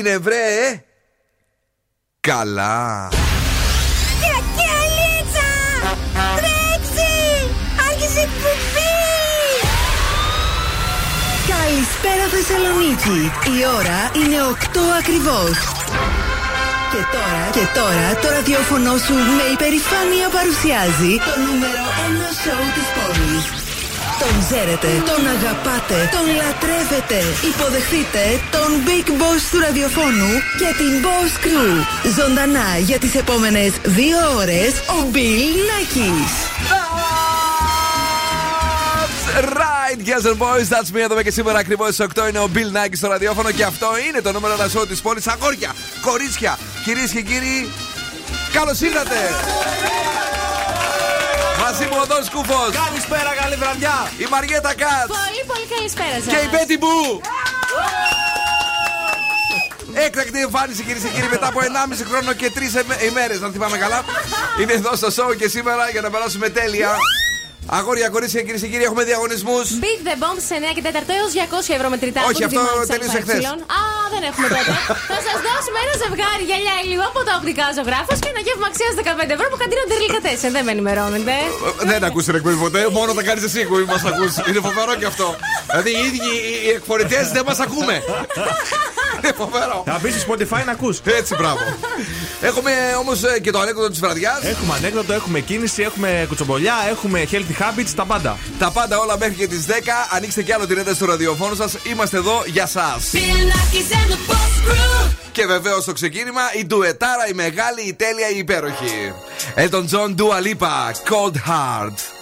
έγινε βρε Καλά. Κακιαλίτσα Τρέξει Άρχισε εκπομπή! Καλησπέρα Θεσσαλονίκη. Η ώρα είναι 8 ακριβώς και τώρα, και τώρα το ραδιόφωνο σου με υπερηφάνεια παρουσιάζει το νούμερο 1 σοου της πόλης. Τον ξέρετε, τον αγαπάτε, τον λατρεύετε. Υποδεχτείτε τον Big Boss του ραδιοφώνου και την Boss Crew. Ζωντανά για τις επόμενες δύο ώρες ο Bill Nackis. Right, girls and boys, that's me εδώ και σήμερα ακριβώς στις 8 είναι ο Bill Nike στο ραδιόφωνο και αυτό είναι το νούμερο ένα show της πόλης. Αγόρια, κορίτσια, κυρίες και κύριοι, καλώς ήρθατε! Μαζί μου ο Δόν Σκούφος. Καλησπέρα, καλή βραδιά. Η Μαριέτα Κάτ. Πολύ, πολύ καλησπέρα σας. Και η Μπέτι Μπού. Έκτακτη εμφάνιση κυρίες και κύριοι μετά από 1,5 χρόνο και 3 ημέρες, να θυμάμαι καλά. Είναι εδώ στο show και σήμερα για να περάσουμε τέλεια. Αγόρια, κορίτσια, κυρίες και κύριοι, έχουμε διαγωνισμούς. Beat the Bomb σε 9 και 4 έως 200 ευρώ μετρητά. Όχι, αυτό τελείωσε χθες. Α, δεν έχουμε τότε. Θα σας δώσουμε ένα ζευγάρι γυαλιά ηλίου από τα οπτικά ζωγράφος και ένα γεύμα αξίας 15 ευρώ που καντίνο τερλικατέσαι. Δεν με ενημερώνετε. Ε, δεν ακούσει την εκπομπή ποτέ, μόνο τα κάνεις εσύ που μας ακούσει. Είναι φοβερό και αυτό. Δηλαδή οι ίδιοι οι εκφορητές δεν μας ακούμε. Είναι φοβερό. Θα μπεις στο Spotify να ακούς. Έτσι, μπράβο. Έχουμε όμως ε, και το ανέκδοτο της βραδιάς. Έχουμε ανέκδοτο, έχουμε κίνηση, έχουμε κουτσομπολιά, έχουμε healthy habits, τα πάντα. Τα πάντα όλα μέχρι και τις 10. Ανοίξτε κι άλλο την ένταση στο ραδιοφόνο σας. Είμαστε εδώ για σας. Και βεβαίως στο ξεκίνημα η ντουετάρα, η μεγάλη, η τέλεια, η υπέροχη. Elton John Dua Lipa, Cold Heart.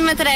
Κάθε βράδυ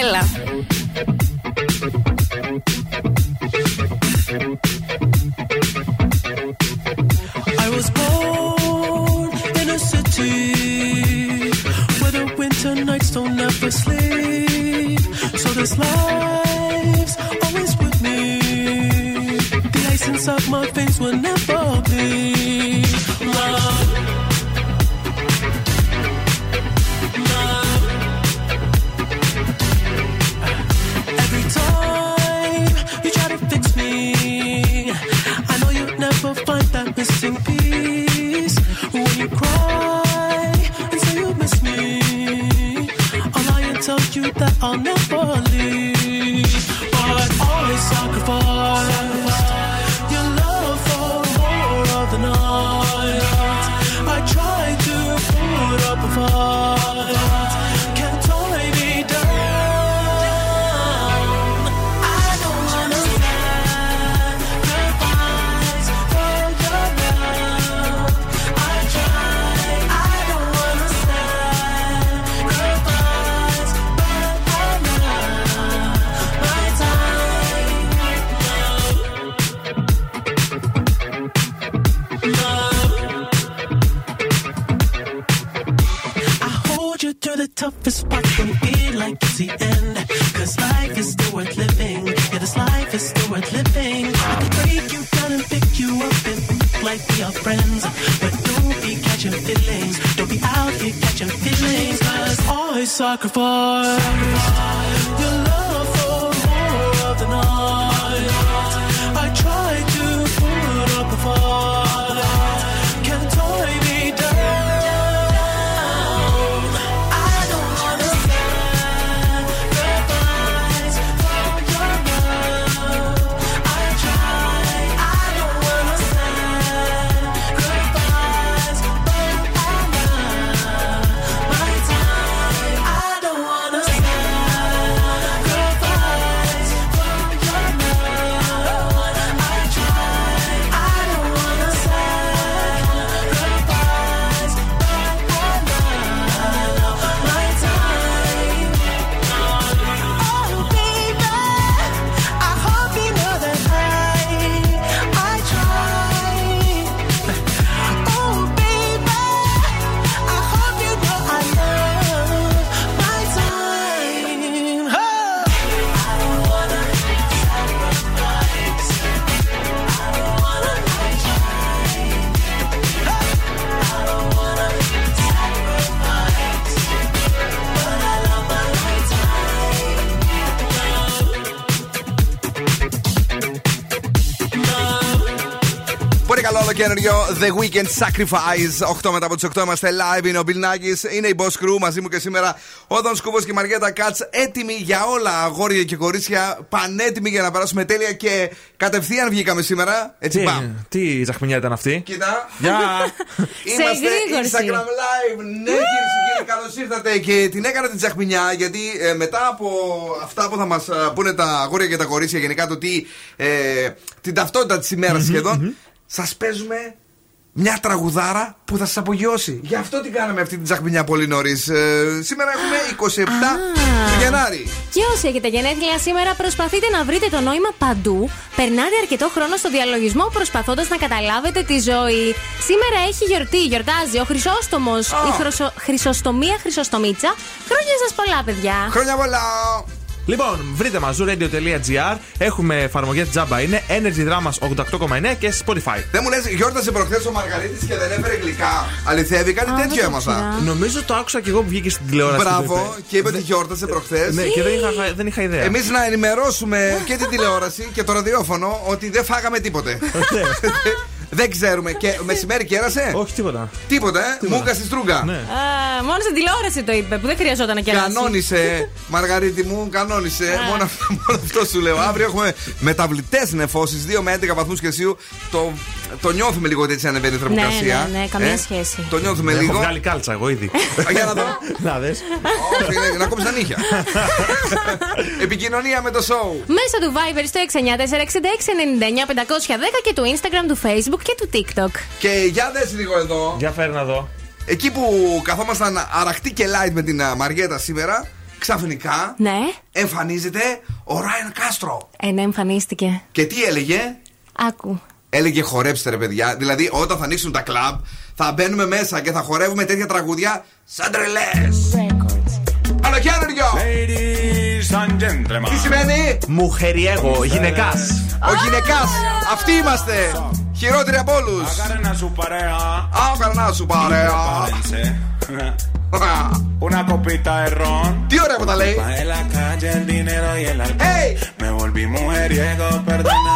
The Weekend Sacrifice. 8 μετά από τις 8 είμαστε live. Είναι ο Bill Nackis, είναι η Boss Crew μαζί μου και σήμερα ο Δον Σκούβος και η Μαριέτα Κάτς. Έτοιμοι για όλα, αγόρια και κορίτσια. Πανέτοιμοι για να περάσουμε τέλεια και κατευθείαν βγήκαμε σήμερα. Έτσι Τι, πάμε. τι ζαχμινιά ήταν αυτή; Κοίτα. Γεια! Είμαστε εγρήγορση. Instagram live. Ναι, κυρίε και κύριοι, καλώς ήρθατε. Και την έκανα την τσαχμινιά γιατί ε, μετά από αυτά που θα μας πούνε τα αγόρια και τα κορίτσια, γενικά το τι. Ε, την ταυτότητα της ημέρας σχεδόν, σας παίζουμε μια τραγουδάρα που θα σας απογειώσει. Γι' αυτό την κάναμε αυτή την τσαχμινιά πολύ νωρίς. Ε, σήμερα έχουμε 27 του Γενάρη. Και όσοι έχετε γενέθλια σήμερα, προσπαθείτε να βρείτε το νόημα παντού. Περνάτε αρκετό χρόνο στο διαλογισμό προσπαθώντας να καταλάβετε τη ζωή. Σήμερα έχει γιορτή, γιορτάζει ο Χρυσόστομος, η χρυσο... Χρυσοστομία Χρυσοστομίτσα. Χρόνια σας πολλά, παιδιά. Χρόνια πολλά! Λοιπόν, βρείτε μας zooradio.gr. Έχουμε εφαρμογέ τζάμπα. Είναι Energy Dramas 88,9 και Spotify. Δεν μου λες, γιόρτασε προχθές ο Μαργαρίτης και δεν έφερε γλυκά. Αληθεύει, κάτι Α, τέτοιο δεν το έμαθα. ήξερα. Νομίζω το άκουσα και εγώ που βγήκε στην τηλεόραση. Μπράβο, και είπε ότι γιόρτασε προχθές. Ναι, και δεν είχα, δεν είχα ιδέα. Εμείς να ενημερώσουμε και την τηλεόραση και το ραδιόφωνο ότι δεν φάγαμε τίποτε. δεν ξέρουμε. Και μεσημέρι κέρασε. Όχι τίποτα. Τίποτα, ε. Μούκα στη στρούγκα. Ναι. Α, μόνο στην τηλεόραση το είπε, που δεν χρειαζόταν να κεράσει. Κανόνισε, Μαργαρίτη μου, κανόνισε. μόνο, αυτό- μόνο αυτό σου λέω. Αύριο έχουμε μεταβλητές νεφώσεις, 2 με 11 βαθμούς Κελσίου. Το, το νιώθουμε λίγο ότι έτσι ανεβαίνει η θερμοκρασία. ναι, ναι, καμία σχέση. Το νιώθουμε Έχω λίγο. βγάλει κάλτσα εγώ ήδη. Α, Για να δω. Να δες. Όχι, ναι, να κόψεις τα νύχια. Επικοινωνία με το show. Μέσα του Viber στο 694-6699-510 και του Instagram, του Facebook και του TikTok. Και για δες λίγο εδώ. Για φέρει να δω. Εκεί που καθόμασταν αραχτή και light με την α, Μαριέτα σήμερα, ξαφνικά Ναι, εμφανίζεται ο Ράιν Κάστρο. ένα εμφανίστηκε. Και τι έλεγε, Άκου. έλεγε χορέψτε ρε παιδιά. Δηλαδή όταν θα ανοίξουν τα κλαμπ θα μπαίνουμε μέσα και θα χορεύουμε τέτοια τραγούδια σαν τρελές. Καλοκαίριο! Ladies and gentlemen. Τι σημαίνει; Μουχεριέγο, γυναικάς. Ο γυναικάς! Αυτοί είμαστε! Girotriopoulos. Agarren a su pareja. Agarren a su pareja. Una copita de ron. Dios, repótale. de la Me volví mujeriego, perdona.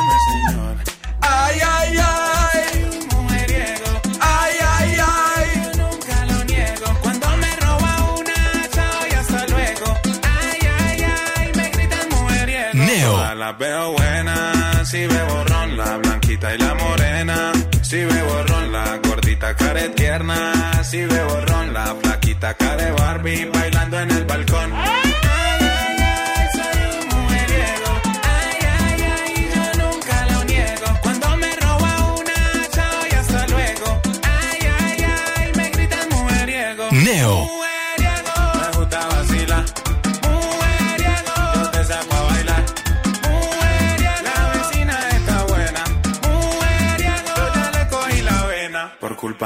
eres tierna, si ve borrón, la flaquita cara de Barbie bailando en el balcón.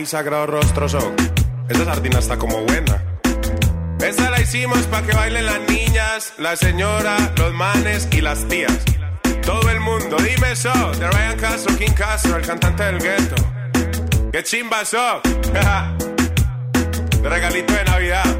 Ay, sagrado rostro son. Esta sardina está como buena. Esta la hicimos para que bailen las niñas, la señora, los manes y las tías. Todo el mundo, dime eso. De Ryan Castro, King Castro, el cantante del gueto. ¡Qué chimba de regalito de Navidad.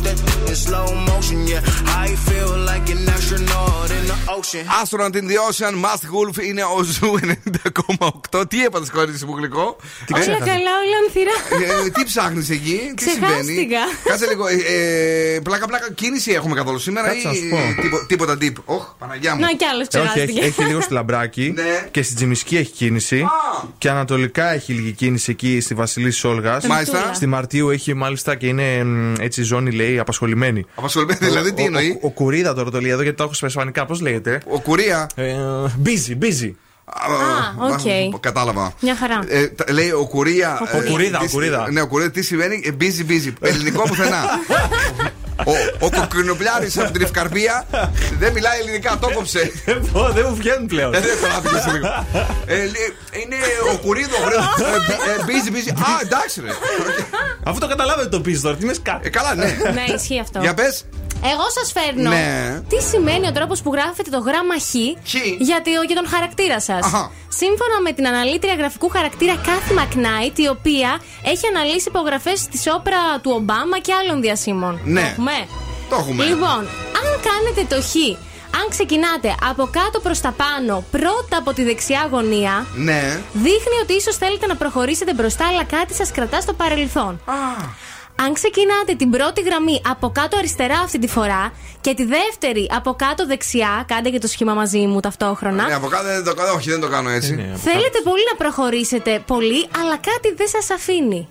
Astronaut in the Ocean, Must Wolf είναι ο Ζου 90,8. Τι έπατε, κορίτσι μου γλυκό; Τι Όλα ξέχασα. καλά, όλα ανθυρά. Ε, τι ψάχνεις εκεί, τι Ξεχάστηκα. συμβαίνει; Κάτσε λίγο. Ε, ε, πλάκα, πλάκα, κίνηση έχουμε καθόλου σήμερα Κάτσε να ή σου πω. τίπο- τίποτα deep; Όχ, Παναγιά μου. Να κι άλλος Ε, όχι, έχει, ξεχάστηκε. έχει λίγο στη Λαμπράκη Ναι. και στην Τζιμισκή έχει κίνηση. Α. Και ανατολικά έχει λίγη κίνηση εκεί στη Βασιλής Σόλγας. Μάλιστα. Στη Μαρτίου έχει μάλιστα και είναι μ, έτσι ζώνη, λέει, απασχολημένη. Απασχολημένη, δηλαδή τι Ο- εννοεί; Ο, ο, Κουρίδα τώρα το λέει εδώ γιατί το έχω στα ισπανικά. Πώς λέγεται; Ο Κουρία. Ε, busy, busy. Α, οκ. Κατάλαβα. Μια χαρά. Ε, τα- λέει ο Κουρία. Ο ε, Κουρίδα, τι ο σι- Κουρίδα. Ναι, ο Κουρίδα. Τι σημαίνει ε, busy, busy. Ελληνικό πουθενά. Ο, ο κοκκινοπλιάρη από την Ευκαρπία δεν μιλάει ελληνικά, το κόψε. Δεν πω, δεν μου βγαίνουν πλέον. Ε, Δεν κολλάθηκε σε λίγο. Ε, λέει, Είναι ο Κουρίδο. βρε. Ε, μπι- ε, Busy, busy. Α, εντάξει, ρε. Αφού το καταλάβετε το πεις τώρα, τι με σκά. Ε, Καλά, ναι. Ναι, ισχύει αυτό. Για πες. Εγώ σας φέρνω. Ναι. Τι σημαίνει ο τρόπος που γράφετε το γράμμα Χ, Χ. για, το- για τον χαρακτήρα σας. Αχα. Σύμφωνα με την αναλύτρια γραφικού χαρακτήρα Κάθη Μακνάιτ, η οποία έχει αναλύσει υπογραφές στη όπρα του Ομπάμα και άλλων διασύμων. Ναι. Το έχουμε; Το έχουμε. Λοιπόν, αν κάνετε το Χ, αν ξεκινάτε από κάτω προς τα πάνω, πρώτα από τη δεξιά γωνία, Ναι. δείχνει ότι ίσως θέλετε να προχωρήσετε μπροστά, αλλά κάτι σας κρατά στο παρελθόν. Αν ξεκινάτε την πρώτη γραμμή από κάτω αριστερά αυτή τη φορά και τη δεύτερη από κάτω δεξιά, κάντε και το σχήμα μαζί μου ταυτόχρονα. Ναι, από κάτω δεν το κάνω. Όχι, δεν το κάνω έτσι. Θέλετε πολύ να προχωρήσετε πολύ, αλλά κάτι δεν σας αφήνει.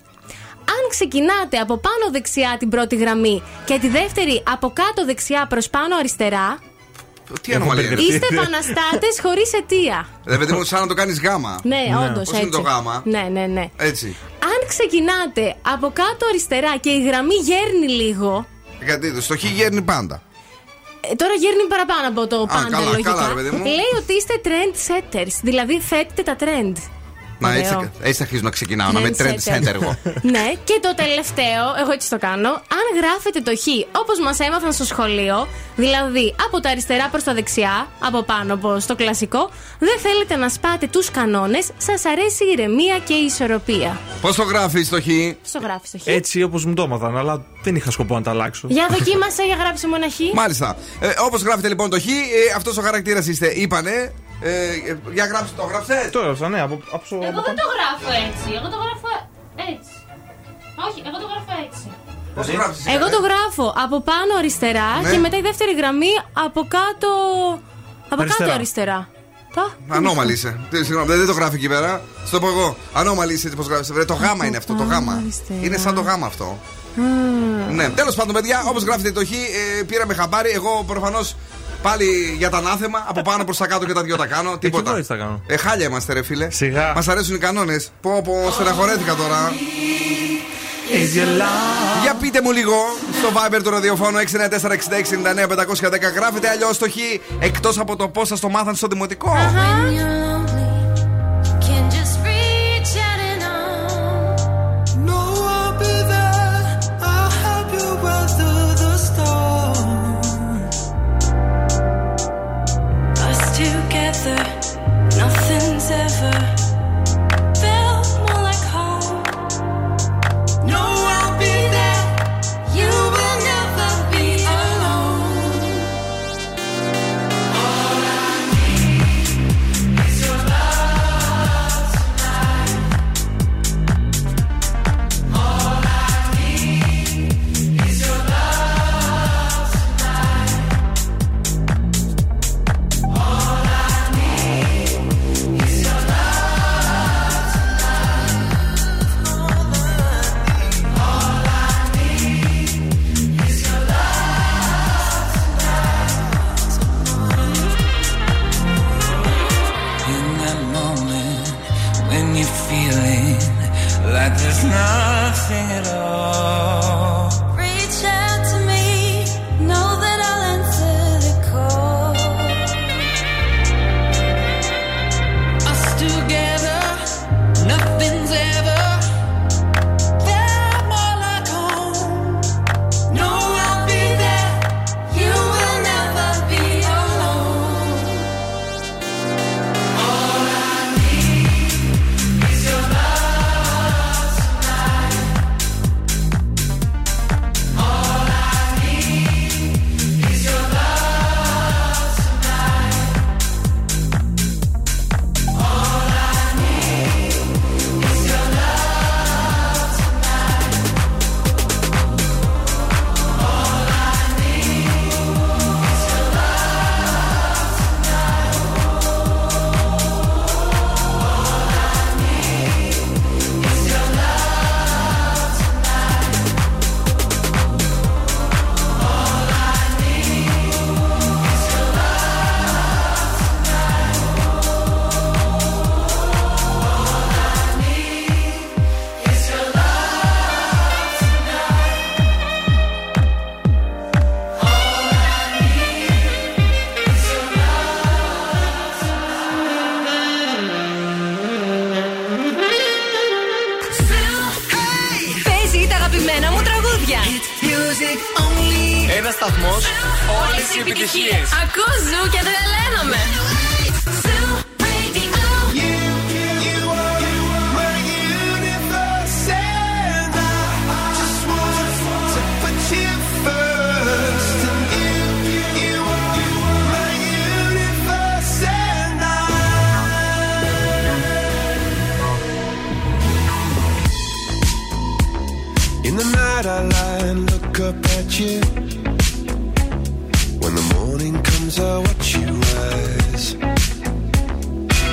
Αν ξεκινάτε από πάνω δεξιά την πρώτη γραμμή και τη δεύτερη από κάτω δεξιά προς πάνω αριστερά, Τι ανομαλία. είναι. είστε επαναστάτες χωρίς αιτία. Ρε παιδί μου, σαν να το κάνεις γάμα. Ναι, όντως Πώς είναι έτσι. το γάμα; Ναι, ναι, ναι. Έτσι. Αν ξεκινάτε από κάτω αριστερά και η γραμμή γέρνει λίγο, Γιατί το στο χ γέρνει πάντα. Ε, τώρα γέρνει παραπάνω από το πάντα καλά, λογικά. καλά, ρε παιδί μου. Λέει ότι είστε trend setters, δηλαδή θέτετε τα trend. Να Ωραίο. έτσι, έτσι αρχίζω να ξεκινάω, να με trend Trendsetter. center εγώ. ναι, και το τελευταίο, εγώ έτσι το κάνω. Αν γράφετε το χ όπως μας έμαθαν στο σχολείο, δηλαδή από τα αριστερά προς τα δεξιά, από πάνω όπω το κλασικό, δεν θέλετε να σπάτε τους κανόνες, σας αρέσει η ηρεμία και η ισορροπία. Πώς το γράφεις το χ; Στο γράφεις το χ. Έτσι όπως μου το έμαθαν, αλλά δεν είχα σκοπό να τα αλλάξω. Για δοκίμασε, για γράψε μου ένα χ. Μάλιστα. Ε, Όπως γράφετε λοιπόν το χ, ε, αυτός ο χαρακτήρας είστε, είπανε. Ε, ε, για γράψτε το, γράψες; Το έγραψα, ναι, από, από, Εγώ δεν το γράφω έτσι. Εγώ το γράφω έτσι. Όχι, εγώ το γράφω έτσι. Πώς το γράφει. Εγώ το γράφω από πάνω αριστερά Ναι. και μετά η δεύτερη γραμμή από κάτω. Από Αριστερά. κάτω αριστερά. Τα. Ανώμαλη είσαι. Τι, Συγγνώμη, δεν δεν το γράφει εκεί πέρα. Στο πω εγώ. Ανώμαλη είσαι, πώς γράφεις. Το γάμα είναι αυτό, το γάμα. αριστερά. Είναι σαν το γάμα αυτό. Ναι, τέλος πάντων, παιδιά, όπως γράφετε το χ, ε, πήραμε χαμπάρι. Εγώ προφανώς πάλι για τα ανάθεμα, από πάνω προς τα κάτω και τα δυο τα κάνω. Τίποτα. εγώ έτσι τα κάνω. Ε, χάλια είμαστε, ρε φίλε. Σιγά. Μας αρέσουν οι κανόνες. Πω, πω, στεναχωρέθηκα τώρα. Για πείτε μου λίγο στο Viber του ραδιοφώνου 694-6699-510 γράφετε αλλιώς το χ εκτός από το πώς σας το μάθαν στο δημοτικό. Can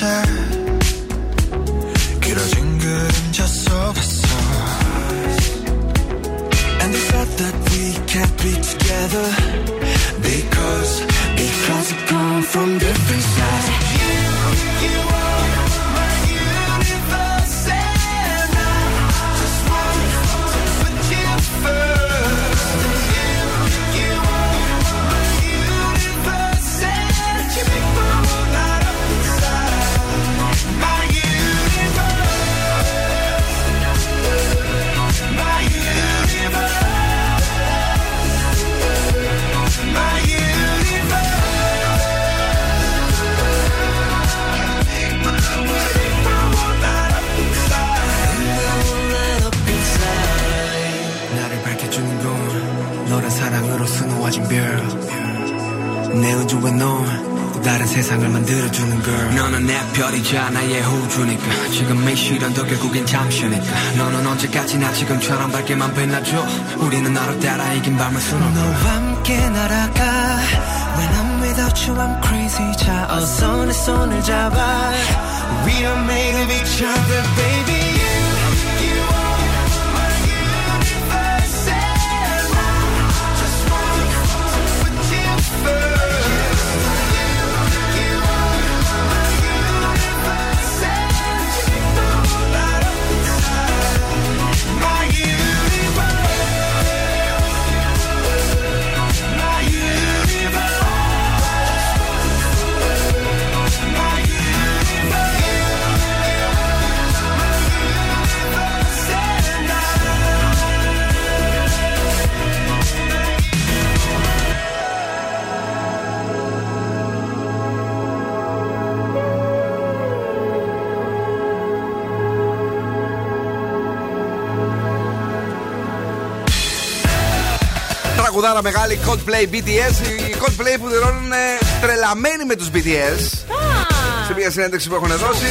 편했었지 길어진 그림자 속에서 And the thought that we can't be together Because, because we come from different sides 별 내 우주에 넌또 다른 세상을 만들어주는 걸 너는 내 별이자 나의 호주니까. 지금 이 시련도 결국엔 잠시니까. 너는 언제까지나 지금처럼 밝게만 빛나줘. 우리는 너를 따라 이긴 밤을 수놓고. 너와 함께 날아가. When I'm without you I'm crazy. 자 어서 내 손을 잡아. We are made of each other baby Τραγουδάρα μεγάλη Coldplay BTS. Οι Coldplay που δηλώνουν τρελαμένοι με τους BTS. Σε μια συνέντευξη που έχουν δώσει.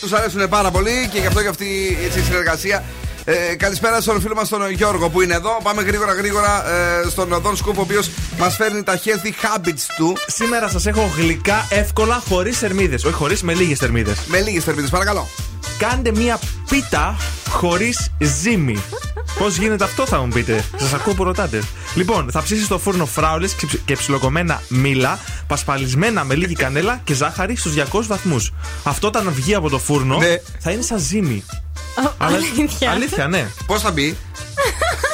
Τους αρέσουν πάρα πολύ και γι' αυτό και αυτή έτσι, η συνεργασία. Ε, καλησπέρα στον φίλο μας τον Γιώργο που είναι εδώ. Πάμε γρήγορα γρήγορα ε, στον Οδόν Σκούπ, ο οποίος μας φέρνει τα healthy habits του. Σήμερα σας έχω γλυκά εύκολα χωρίς θερμίδες. Όχι χωρίς, με λίγες θερμίδες. Με λίγες θερμίδες, παρακαλώ. Κάντε μία πίτα χωρίς ζύμη. Πώς γίνεται αυτό, θα μου πείτε. Σας ακούω που ρωτάτε. Λοιπόν, θα ψήσεις στο φούρνο φράουλε και ψιλοκομμένα μήλα, πασπαλισμένα με λίγη κανέλα και ζάχαρη στους 200 βαθμούς. Αυτό όταν βγει από το φούρνο Ναι. θα είναι σαν ζύμη. Αλλά- Αλήθεια. Αλήθεια, ναι. Πώς θα μπει,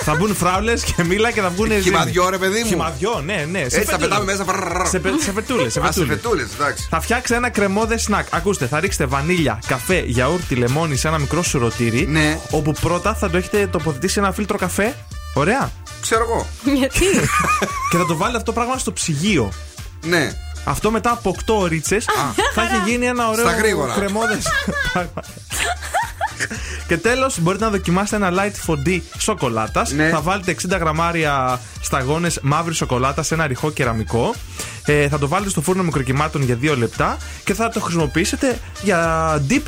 θα μπουν φράουλες και μήλα και θα βγουν ζύμη. Χυμαδιό, ρε παιδί μου. Χυμαδιό, ναι, ναι. Σε Έτσι θα φετούλες. πετάμε μέσα. πρρρρρ. Σε, πε- σε φετούλε. Σε Α, σε φετούλες. φετούλε, εντάξει. Θα φτιάξει ένα κρεμόδε σνακ. Ακούστε, θα ρίξετε βανίλια, καφέ, γιαούρτι, λεμόνι σε ένα μικρό σουρωτήρι. Ναι. Όπου πρώτα θα το έχετε τοποθετήσει σε ένα φίλτρο καφέ. Ωραία. Ξέρω εγώ. Γιατί; και θα το βάλετε αυτό το πράγμα στο ψυγείο. Ναι. Αυτό μετά από 8 ρίτσες θα έχει γίνει ένα ωραίο Στα γρήγορα. κρεμόδες πράγμα. Και τέλος, μπορείτε να δοκιμάσετε ένα light φοντί σοκολάτας. Ναι. Θα βάλετε 60 γραμμάρια σταγόνες μαύρη σοκολάτα σε ένα ρηχό κεραμικό. Ε, θα το βάλετε στο φούρνο μικροκυμάτων για 2 λεπτά και θα το χρησιμοποιήσετε για dip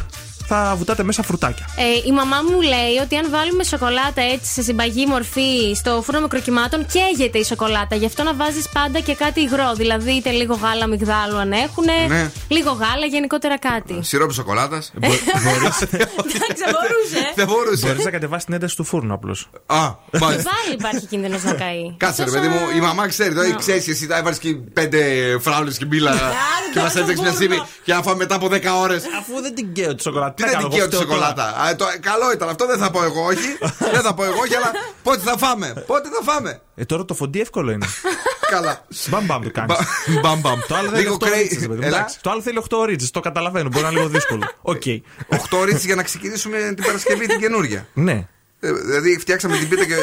θα βουτάτε μέσα φρουτάκια. Ε, η μαμά μου λέει ότι αν βάλουμε σοκολάτα έτσι σε συμπαγή μορφή στο φούρνο μικροκυμάτων, καίγεται η σοκολάτα. Γι' αυτό να βάζεις πάντα και κάτι υγρό. Δηλαδή είτε λίγο γάλα μυγδάλου αν έχουν, Ναι. λίγο γάλα, γενικότερα κάτι. Σιρόπι σοκολάτας. Εντάξει, θα μπορούσε. Δεν μπορούσε. Μπορείς να κατεβάσεις την ένταση του φούρνου απλώς. Α, Και μάλιστα. πάλι υπάρχει κίνδυνος να καεί. Κάτσε ρε Τόσο- παιδί μου, η μαμά ξέρει. Δηλαδή ξέρεις εσύ θα έβαλες και πέντε φράουλες και μπύλα και μας το έτρεξε μια φούρνο. ζύμη και να φάμε μετά από 10 ώρες. Αφού δεν την καίω τη σοκολάτα. Τι δεν δικαίω τη σοκολάτα; Α, το- Καλό ήταν αυτό, δεν θα πω εγώ, όχι. Δεν θα πω εγώ, όχι, αλλά πότε θα φάμε. Πότε θα φάμε. Ε, τώρα το φοντί εύκολο είναι. Καλά. Μπαμ μπαμ το κάνεις. Μπα- Μπαμ μπαμ. Το άλλο θέλει Λίγο 8 κρέι- ρίτσες, ρε παιδί μου. Έλα. Εντάξει, Το άλλο θέλει 8 ρίτσε. Το καταλαβαίνω. Μπορεί να είναι λίγο δύσκολο. Οκ. 8 ώρες για να ξεκινήσουμε την Παρασκευή την καινούργια. Ναι. Ε, Δηλαδή φτιάξαμε την πίτα και.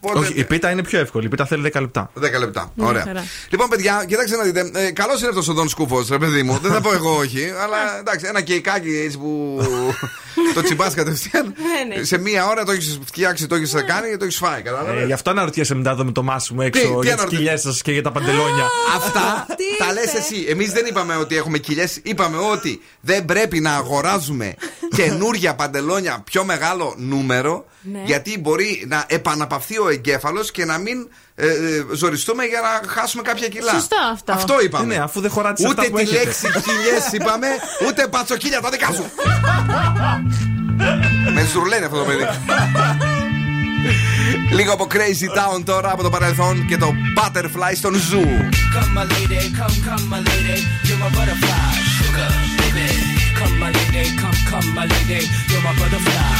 Πότε- Όχι, η πίτα είναι πιο εύκολη. Η πίτα θέλει 10 λεπτά. 10 λεπτά. Μια Ωραία. χαρά. Λοιπόν, παιδιά, κοιτάξτε να δείτε. Ε, Καλός είναι αυτός ο Δον Σκούφος, ρε παιδί μου. Δεν θα πω εγώ όχι. Αλλά εντάξει, ένα κεϊκάκι έτσι που το τσιμπάς κατευθείαν. Ναι, ναι. Σε μία ώρα το έχεις φτιάξει, το έχεις κάνει και το έχεις φάει. Ε, Κατάλαβε. γι' αυτό αναρωτιέσαι μετά εδώ με το μάσι μου έξω Τι- τι για τις αναρωτιέσαι; κοιλιές σας και για τα παντελόνια. Αυτά Τι τα λες είπε; εσύ. Εμείς δεν είπαμε ότι έχουμε κοιλιές. Είπαμε ότι δεν πρέπει να αγοράζουμε καινούρια παντελόνια πιο μεγάλο νούμερο. Ναι. Γιατί μπορεί να επαναπαυθεί ο εγκέφαλος και να μην ε, ε, ζοριστούμε για να χάσουμε κάποια κιλά. Σωστό αυτό. Αυτό είπαμε. Ναι, αφού δεν χωράτε σε Ούτε αυτά που τη έχετε. λέξη χιλιές είπαμε, ούτε πατσοκίλια τα δικά σου. Με ζουρλένει αυτό το παιδί. Λίγο από Crazy Town τώρα από το παρελθόν και το Butterfly στον Zoo. Come my lady, come, come my lady, you're my butterfly, sugar, baby. Come my lady, come, come my lady, you're my butterfly,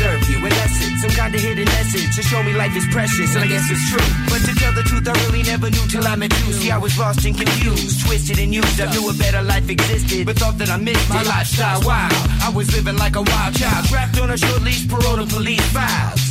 Don't you, unless it's some kind of hidden message to show me life is precious, and I guess it's true. But to tell the truth, I really never knew till I met you. See, I was lost and confused, twisted and used. I knew a better life existed, but thought that I missed my lifestyle. Wild, I was living like a wild child, trapped on a short leash, parole to police files.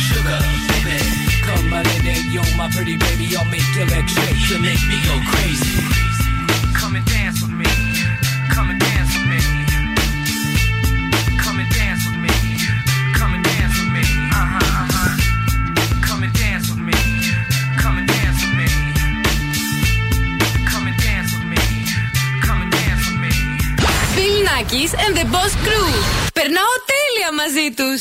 sugar, baby. Come my lady, you're my pretty baby. I'll make your legs shake. You make me go crazy. Come and dance with me. Come and dance with me. Come and dance with me. Come and dance with me. Uh huh, uh huh. Come and dance with me. Come and dance with me. Come and dance with me. Come and dance with me. Bill Nackis and the Boss Crew. Περνάω τέλεια μαζί τους.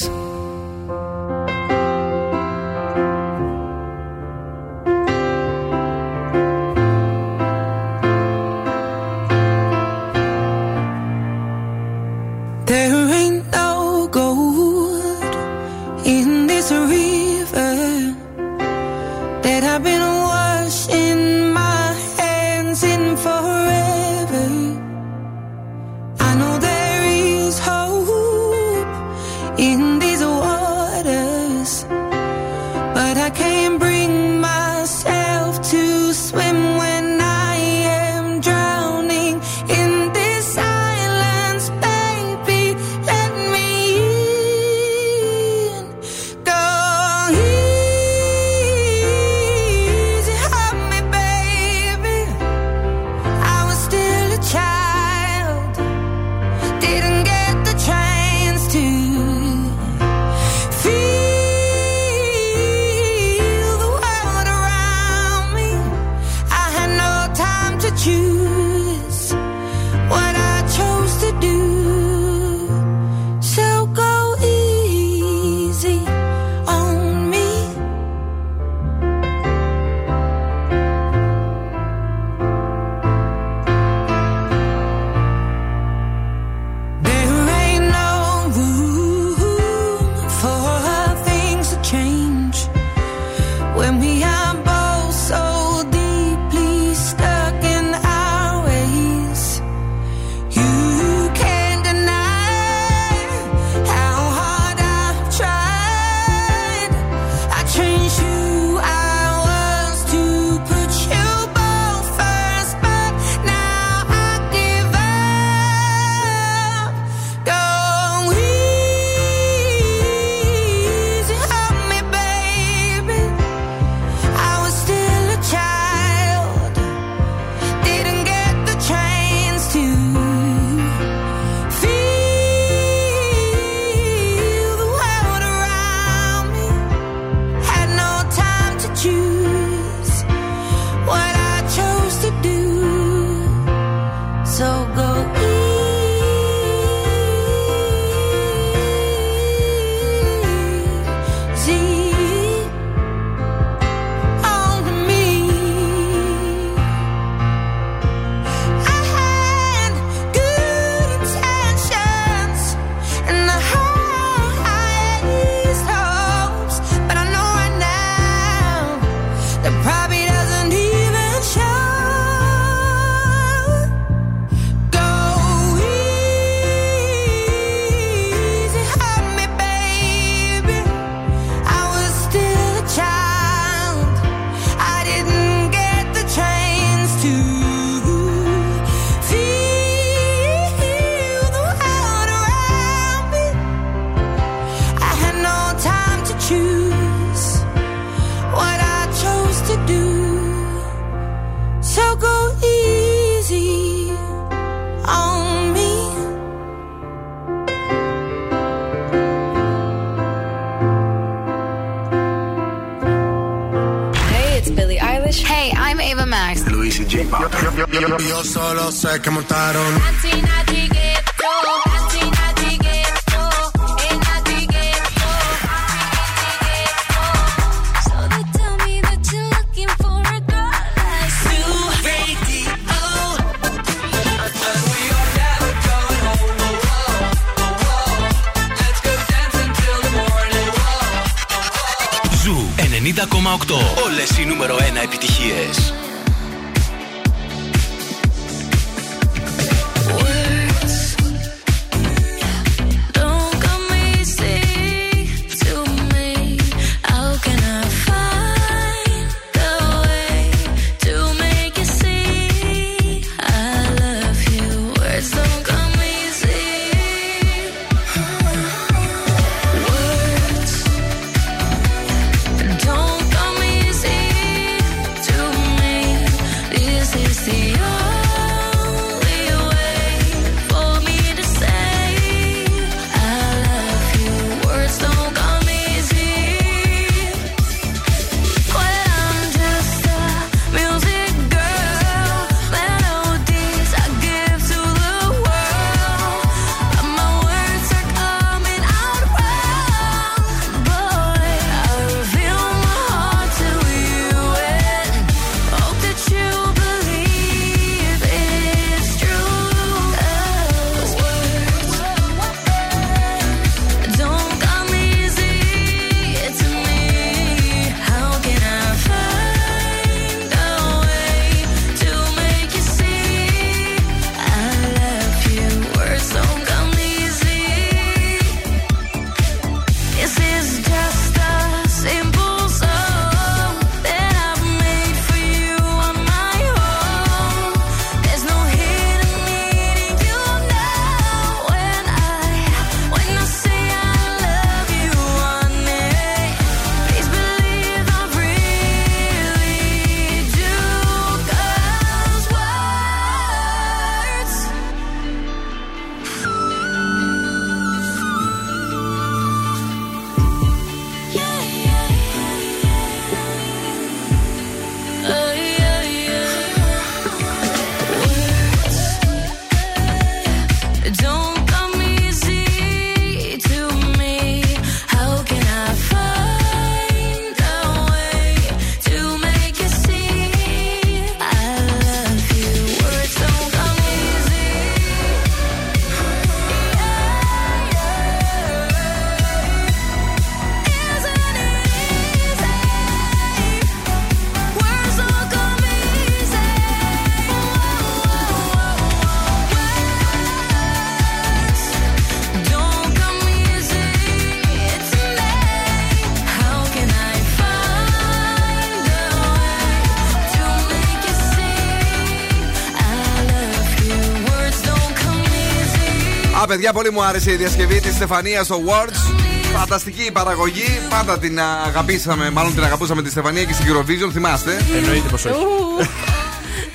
Παιδιά, πολύ μου άρεσε η διασκευή της Στεφανίας στο Words. Φανταστική η παραγωγή. Πάντα την αγαπήσαμε, μάλλον την αγαπούσαμε τη Στεφανία και στην Eurovision, θυμάστε. Εννοείται πως όχι. Ου.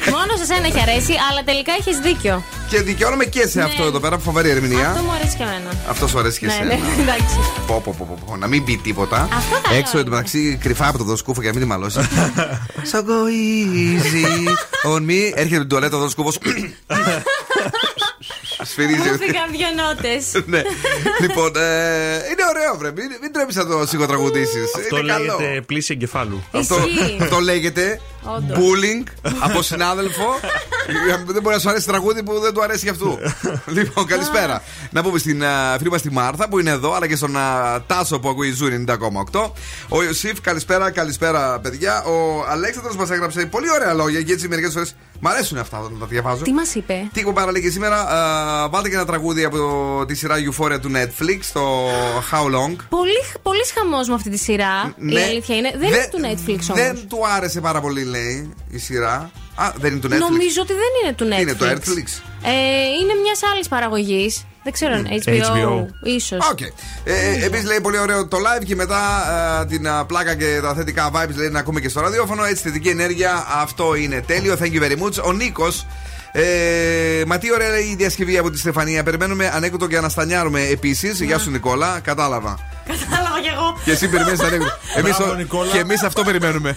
Μόνο σε σένα έχει αρέσει, αλλά τελικά έχεις δίκιο. Και δικαιώνομαι και σε αυτό εδώ πέρα, φοβερή ερμηνεία. Αυτό μου αρέσει και εμένα. Αυτό σου αρέσει και Ναι, εσένα. ναι, εντάξει. Πω, πω, πω, πω, πω, να μην πει τίποτα. Αυτό καλό Έξω εντωμεταξύ κρυφά από το δοσκούφο για να μην τη μαλώσει. So go easy on me. Έρχεται την τουαλέτα ο δοσκούφο. Σφυρίζει. Μου φύγαν δύο νότες. ναι. Λοιπόν, ε, είναι ωραίο, βρε. Μην, μην τρέπεις να το σιγοτραγουδήσεις. Αυτό Είναι καλό. λέγεται πλήση εγκεφάλου. Αυτό, Ισχύει. αυτό λέγεται Όντως. bullying από συνάδελφο. δεν μπορεί να σου αρέσει τραγούδι που δεν του αρέσει για αυτού. λοιπόν, καλησπέρα. Να πούμε στην α, φίλη μας τη Μάρθα που είναι εδώ, αλλά και στον α, Τάσο που ακούει Ζούρι 90,8. Ο Ιωσήφ, καλησπέρα, καλησπέρα, παιδιά. Ο Αλέξανδρος μας έγραψε πολύ ωραία λόγια και έτσι μερικές φορές μ' αρέσουν αυτά όταν τα διαβάζω. Τι μας είπε; Τι έχω παραλέγει σήμερα, α, βάλτε και ένα τραγούδι από τη σειρά Euphoria του Netflix, το How Long. Πολύ, πολύ χαμός με αυτή τη σειρά. Η αλήθεια είναι. Δεν είναι του Netflix όμως. Ναι. Δεν του άρεσε πάρα πολύ, λέει η σειρά. Α, δεν είναι του Netflix. Νομίζω ότι δεν είναι του Netflix. Είναι το Netflix. Ε, είναι μιας άλλης παραγωγής. Δεν ξέρω αν HBO. HBO. ίσως. Οκ. Ε, Επίσης λέει πολύ ωραίο το live και μετά ε, την α, πλάκα και τα θετικά vibes λέει να ακούμε και στο ραδιόφωνο. Έτσι θετική ενέργεια. Αυτό είναι τέλειο. Thank you very much. Ο Νίκος. Ε, μα τι ωραία η διασκευή από τη Στεφανία. Περιμένουμε ανέκδοτο και αναστανιάρουμε επίσης. Γεια σου Νικόλα. Κατάλαβα. Κατάλαβα κι εγώ. Και εσύ περιμένεις ανέκδοτο. Εμείς, Μπράβο, ο- Νικόλα. και εμείς αυτό περιμένουμε.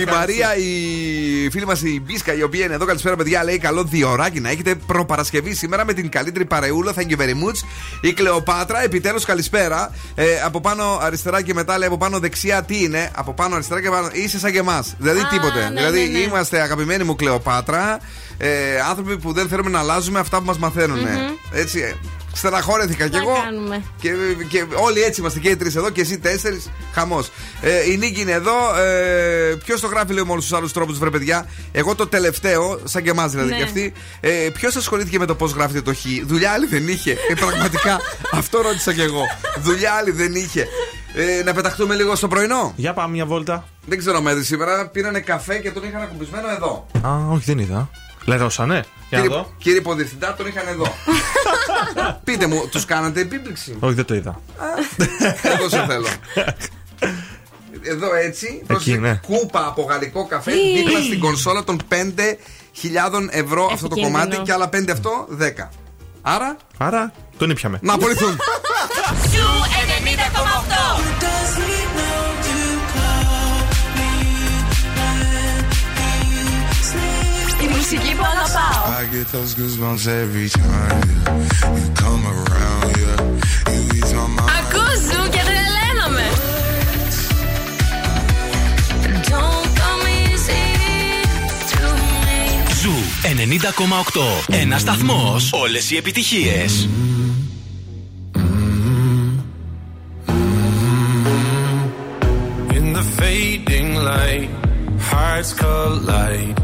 η Μαρία, η φίλη μας η Μπίσκα, η οποία είναι εδώ, καλησπέρα παιδιά, λέει καλό διωράκι να έχετε προπαρασκευή σήμερα με την καλύτερη παρεούλα. Thank you very much. Η Κλεοπάτρα, επιτέλους καλησπέρα. Ε, από πάνω αριστερά και μετά λέει από πάνω δεξιά τι είναι; Από πάνω αριστερά και πάνω. Είσαι σαν και εμάς. Δηλαδή Α, τίποτε. ναι, δηλαδή ναι, ναι. είμαστε αγαπημένοι μου Κλεοπάτρα. Ε, άνθρωποι που δεν θέλουμε να αλλάζουμε αυτά που μας μαθαίνουν. Έτσι. ε, Στεναχώρεθηκα κι Τι εγώ. να κάνουμε. Και, και όλοι έτσι είμαστε και οι τρεις εδώ και εσύ τέσσερις. Χαμός. Ε, η Νίκη είναι εδώ. Ε, Ποιος το γράφει, λέω, με όλους τους άλλους τρόπους, βρε παιδιά; Εγώ το τελευταίο, σαν και εμάς δηλαδή Ναι. και αυτή. Ε, Ποιος ασχολήθηκε με το πώς γράφετε το χ; Δουλειά άλλη δεν είχε. Ε, πραγματικά. αυτό ρώτησα κι εγώ. Δουλειά άλλη δεν είχε. Ε, να πεταχτούμε λίγο στο πρωινό; Για πάμε μια βόλτα. Δεν ξέρω με είδε σήμερα. Πήρανε καφέ και τον είχαν ακουμπισμένο εδώ. Α, όχι, δεν είδα. Λερώσανε. Για να Κύριε, δω. κύριε Υποδιευθυντά, τον είχαν εδώ. Πείτε μου, τους κάνατε επίπληξη; Όχι, δεν το είδα. Εδώ σε θέλω. Εδώ έτσι, πρόσεξε, ναι. κούπα από γαλλικό καφέ Ή. δίπλα στην κονσόλα των 5.000 ευρώ αυτό το Επικίνδυνο. κομμάτι και άλλα 5 αυτό 10. Άρα, Άρα τον ήπιαμε. να απολυθούν. μουσική που αγαπάω. I get those goosebumps every time yeah. you come around. Yeah, you ease my mind. Ακούς Ζου και τρελαίνομαι. Don't come easy to me. Ζου 90,8. Ένα σταθμό. Όλες οι επιτυχίες. In the fading light, hearts collide.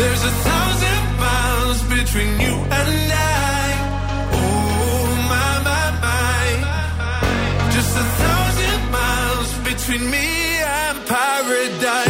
There's a thousand miles between you and I. Oh my my my, just a thousand miles between me and paradise.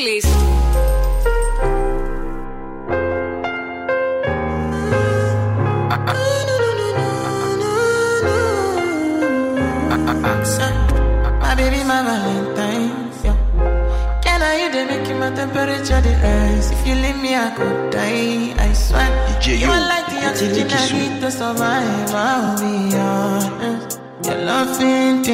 εκπομπή της πόλης. My baby, my Valentine. Yeah. Can I you they making my temperature the rise? If you leave me, I could die. I swear. you are like the oxygen I need to survive. I'll be honest. Your love ain't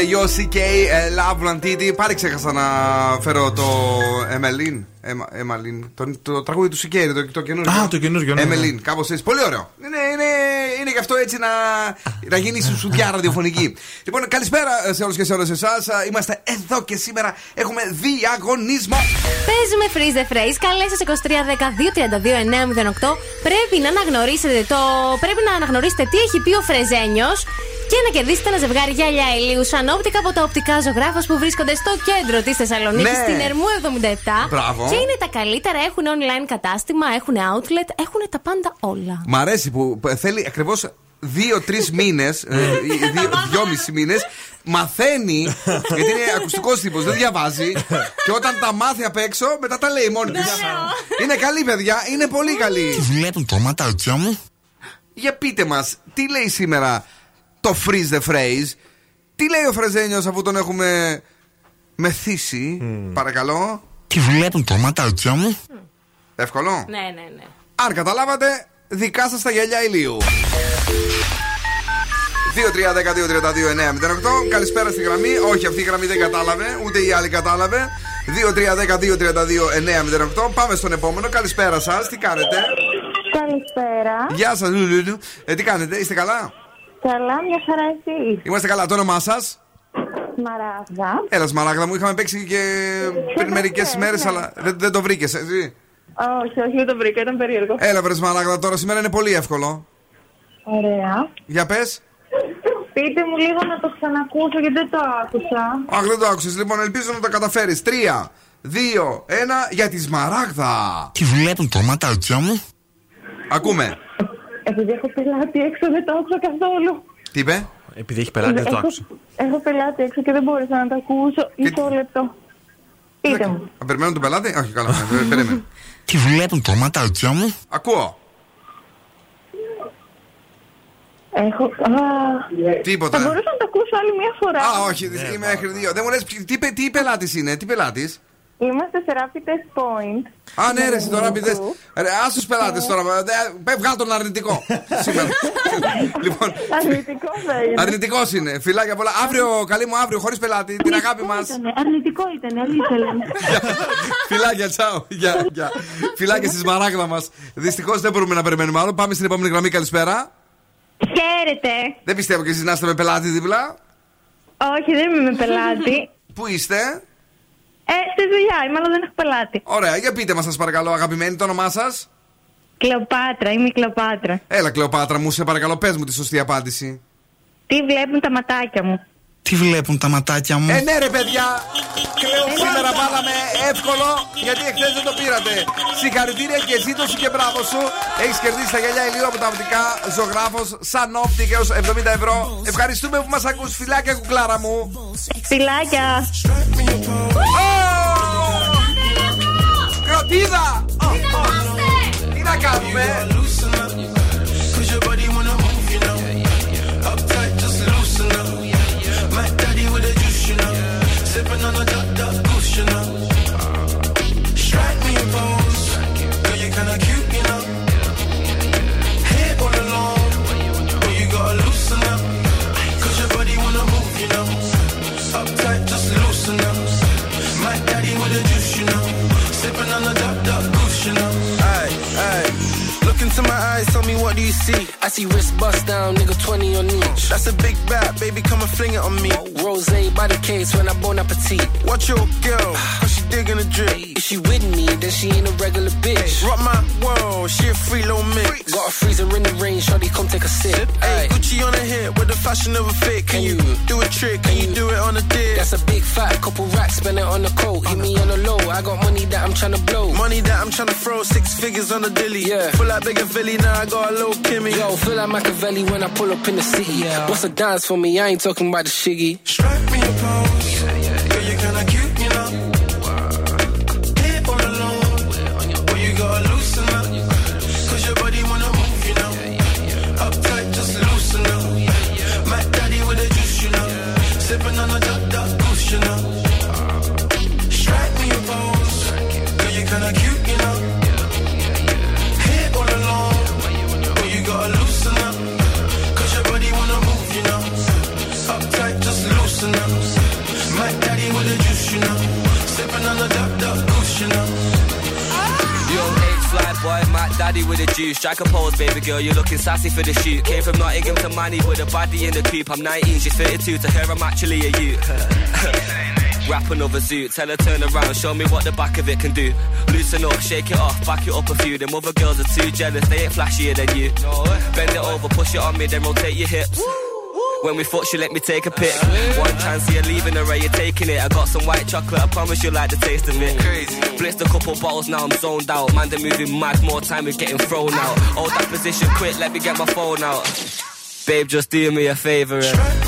Yo, CK, ε, Love Lantiti. Πάλι ξέχασα να φέρω το Emeline. Εμα- Emeline. Το, το τραγούδι του CK, το, το καινούριο. Α, το καινούριο, ναι, ναι. Emeline, κάπως έτσι. Πολύ ωραίο. Είναι, είναι, είναι γι' αυτό έτσι να, να γίνει σου σουδιά ραδιοφωνική. λοιπόν, καλησπέρα σε όλους και σε όλες εσάς. Είμαστε εδώ και σήμερα έχουμε διαγωνισμό. Παίζουμε freeze the phrase. Καλέ σας 2310-232-908. Πρέπει να αναγνωρίσετε το. Πρέπει να αναγνωρίσετε τι έχει πει ο Φρεζένιος και να κερδίσετε ένα ζευγάρι γυαλιά ηλίου σαν όπτικα από τα οπτικά ζωγράφα που βρίσκονται στο κέντρο της Θεσσαλονίκης, Ναι. στην Ερμού 77. Μπράβο. Και είναι τα καλύτερα. Έχουν online κατάστημα, έχουν outlet, έχουν τα πάντα όλα. Μ' αρέσει που που θέλει ακριβώς δύο-τρεις μήνες, δυόμισι μήνες, μαθαίνει, γιατί είναι ακουστικός τύπος, δεν διαβάζει. και όταν τα μάθει απ' έξω, μετά τα λέει μόνη της. είναι καλή, παιδιά, είναι πολύ καλή. Βλέπουν το ματάκια μου; Για πείτε μας, τι λέει σήμερα το freeze the phrase, τι λέει ο Φρεζένιος αφού τον έχουμε μεθύσει, παρακαλώ; Τι βλέπουν το ματάκια μου. Εύκολο; Ναι, ναι, ναι. Αν καταλάβατε, δικά σας τα γυαλιά ηλίου. 2-3-10-2-32-9-08. Καλησπέρα στη γραμμή. Όχι, αυτή η γραμμή δεν κατάλαβε, ούτε η άλλη κατάλαβε. 2-3-10-2-32-9-08. Πάμε στον επόμενο. Καλησπέρα σας. Τι κάνετε; Καλησπέρα. Γεια σας, Λουλούλου. Ε, τι κάνετε, είστε καλά; Καλά, μια χαρά εσύ. Είμαστε καλά. Το όνομά σας; Σμαράγδα. Έλας, Σμαράγδα μου, είχαμε παίξει και πριν μερικές χθες, μέρες, ναι. αλλά δεν, δεν το βρήκες, έτσι; Όχι, όχι, δεν το βρήκα, ήταν περίεργο. Έλα, βρες Σμαράγδα, τώρα σήμερα είναι πολύ εύκολο. Ωραία. Για πες. Πείτε μου λίγο να το ξανακούσω γιατί δεν το άκουσα. Αχ, δεν το άκουσες. Λοιπόν, ελπίζω να το καταφέρεις. Τρία, δύο, ένα, για τη Σμαράγδα. Τι βλέπουν τα ματάκια μου. Ακούμε. Επειδή έχω πελάτη έξω, δεν το άκουσα καθόλου. Τι είπε; Επειδή έχει πελάτη, δεν το έχω, άκουσα. έχω πελάτη έξω και δεν μπόρεσα να το ακούσω. Μισό λεπτό. Πείτε μου. Α, περιμένω τον πελάτη; Όχι, καλά. ναι, Περίμενε. Τι βλέπουν τα ματάκια μου. Ακούω. Έχω. Α, Τίποτα. Θα μπορούσα να το ακούσω άλλη μια φορά. Α, όχι, είμαι μέχρι δύο. Δεν μου λες τι, πε- τι πελάτης είναι, τι πελάτης; Είμαστε σε Rapid Test Point. Α, ναι, ρε, εσύ τώρα πει δες. Ρε, Α τους πελάτες τώρα. Ε, ε, Βγάλ τον αρνητικό. Σήμερα. λοιπόν, Αρνητικό θα είναι. αρνητικός είναι. Φιλάκια πολλά. Αύριο, καλή μου αύριο, χωρίς πελάτη. Την αγάπη μας. Ήτανε, Αρνητικό ήταν, αλήθεια λέμε. Φιλάκια, τσάου. Γεια, γεια. Φιλάκια στη μαράγδα μας. Δυστυχώς δεν μπορούμε να περιμένουμε άλλο. Πάμε στην επόμενη γραμμή. Καλησπέρα. Χαίρετε. Δεν πιστεύω και εσείς να είστε με πελάτη δίπλα. Όχι, δεν είμαι με πελάτη. Πού είστε; Ε, στη δουλειά είμαι, αλλά δεν έχω πελάτη. Ωραία, για πείτε μας, σας παρακαλώ, αγαπημένη, το όνομά σας. Κλεοπάτρα, είμαι η Κλεοπάτρα. Έλα, Κλεοπάτρα μου, σε παρακαλώ, πες μου τη σωστή απάντηση. Τι βλέπουν τα ματάκια μου. Τι βλέπουν τα ματάκια μου; Ε, ναι, ρε, παιδιά. Κλαίω σήμερα βάλαμε εύκολο γιατί εχθές δεν το πήρατε. Συγχαρητήρια και ζήτω σου και μπράβο σου. Έχεις κερδίσει τα γυαλιά ηλίου από τα οπτικά ζωγράφος Sun Optic έως 70 ευρώ. Ευχαριστούμε που μας ακούς Φιλάκια, κουκλάρα μου. Φιλάκια. Κροτίδα! Τι να κάνουμε! Look into my eyes, tell me what do you see? I see wrist bust down, nigga 20 on each. That's a big bat, baby, come and fling it on me. Rose by the case when I bon appetit. Watch your girl, cause she digging the drip. If she with me, then she ain't a regular bitch. Rock my world, she a free low mix. Got a freezer in the rain, shawty, come take a sip. Hey. Gucci on a hit with the fashion of a fit. Can, you, do a trick? Can you do it on a dip? That's a big fat couple racks, spend it on the coat. Hit me on the low, I got money that I'm trying to blow. Money that I'm trying to throw, six figures on the dilly. Yeah. Full like bigger Philly, now I got a little Kimmy. Yo, feel like Machiavelli when I pull up in the city. Yeah. What's a dance for me? I ain't talking about the shiggy. Strike me a pose. Daddy with a juice. Strike a pose, baby girl, you're looking sassy for the shoot. Came from Nottingham to Manny with a body in the coop. I'm 19, she's 32. To her, I'm actually a youth. Rap another zoot, tell her turn around, show me what the back of it can do. Loosen up, shake it off, back it up a few. Them other girls are too jealous, they ain't flashier than you. Bend it over, push it on me, then rotate your hips. When we fuck, she let me take a pic. One chance, you're leaving her, are you're taking it. I got some white chocolate, I promise you'll like the taste of it. Crazy. Blitzed a couple bottles, now I'm zoned out. Man, they're moving mad, more time, we're getting thrown out. Hold that position quick, let me get my phone out. Babe, just do me a favor. And...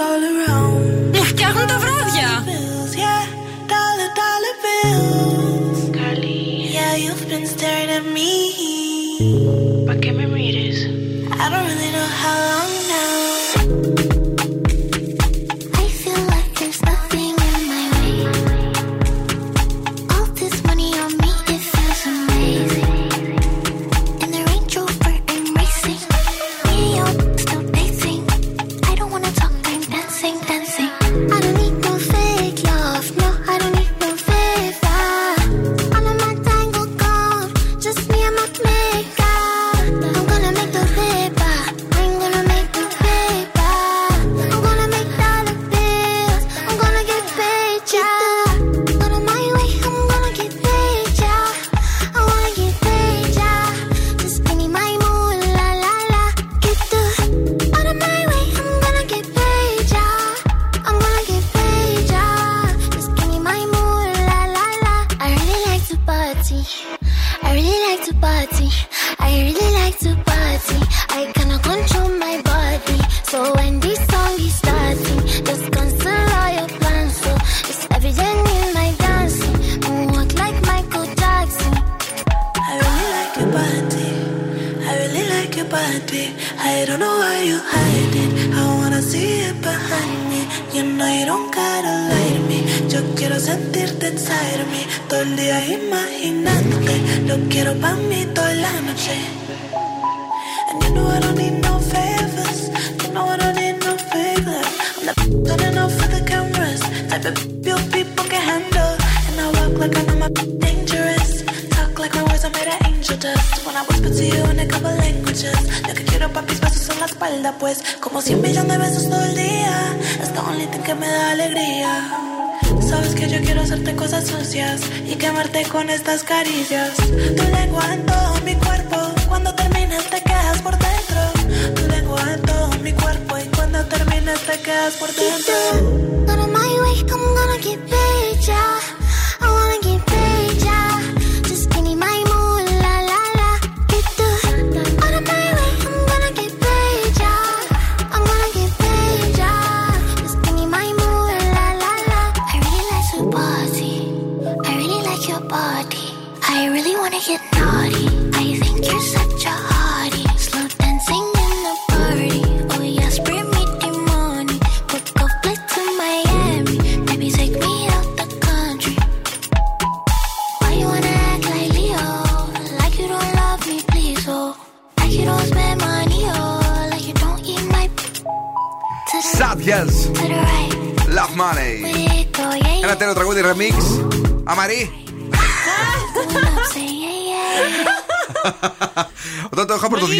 all y quemarte con estas caricias. Tu lengua en todo mi cuerpo, cuando terminas te quedas por dentro. Tu lengua en todo mi cuerpo y cuando terminas te quedas por dentro. On.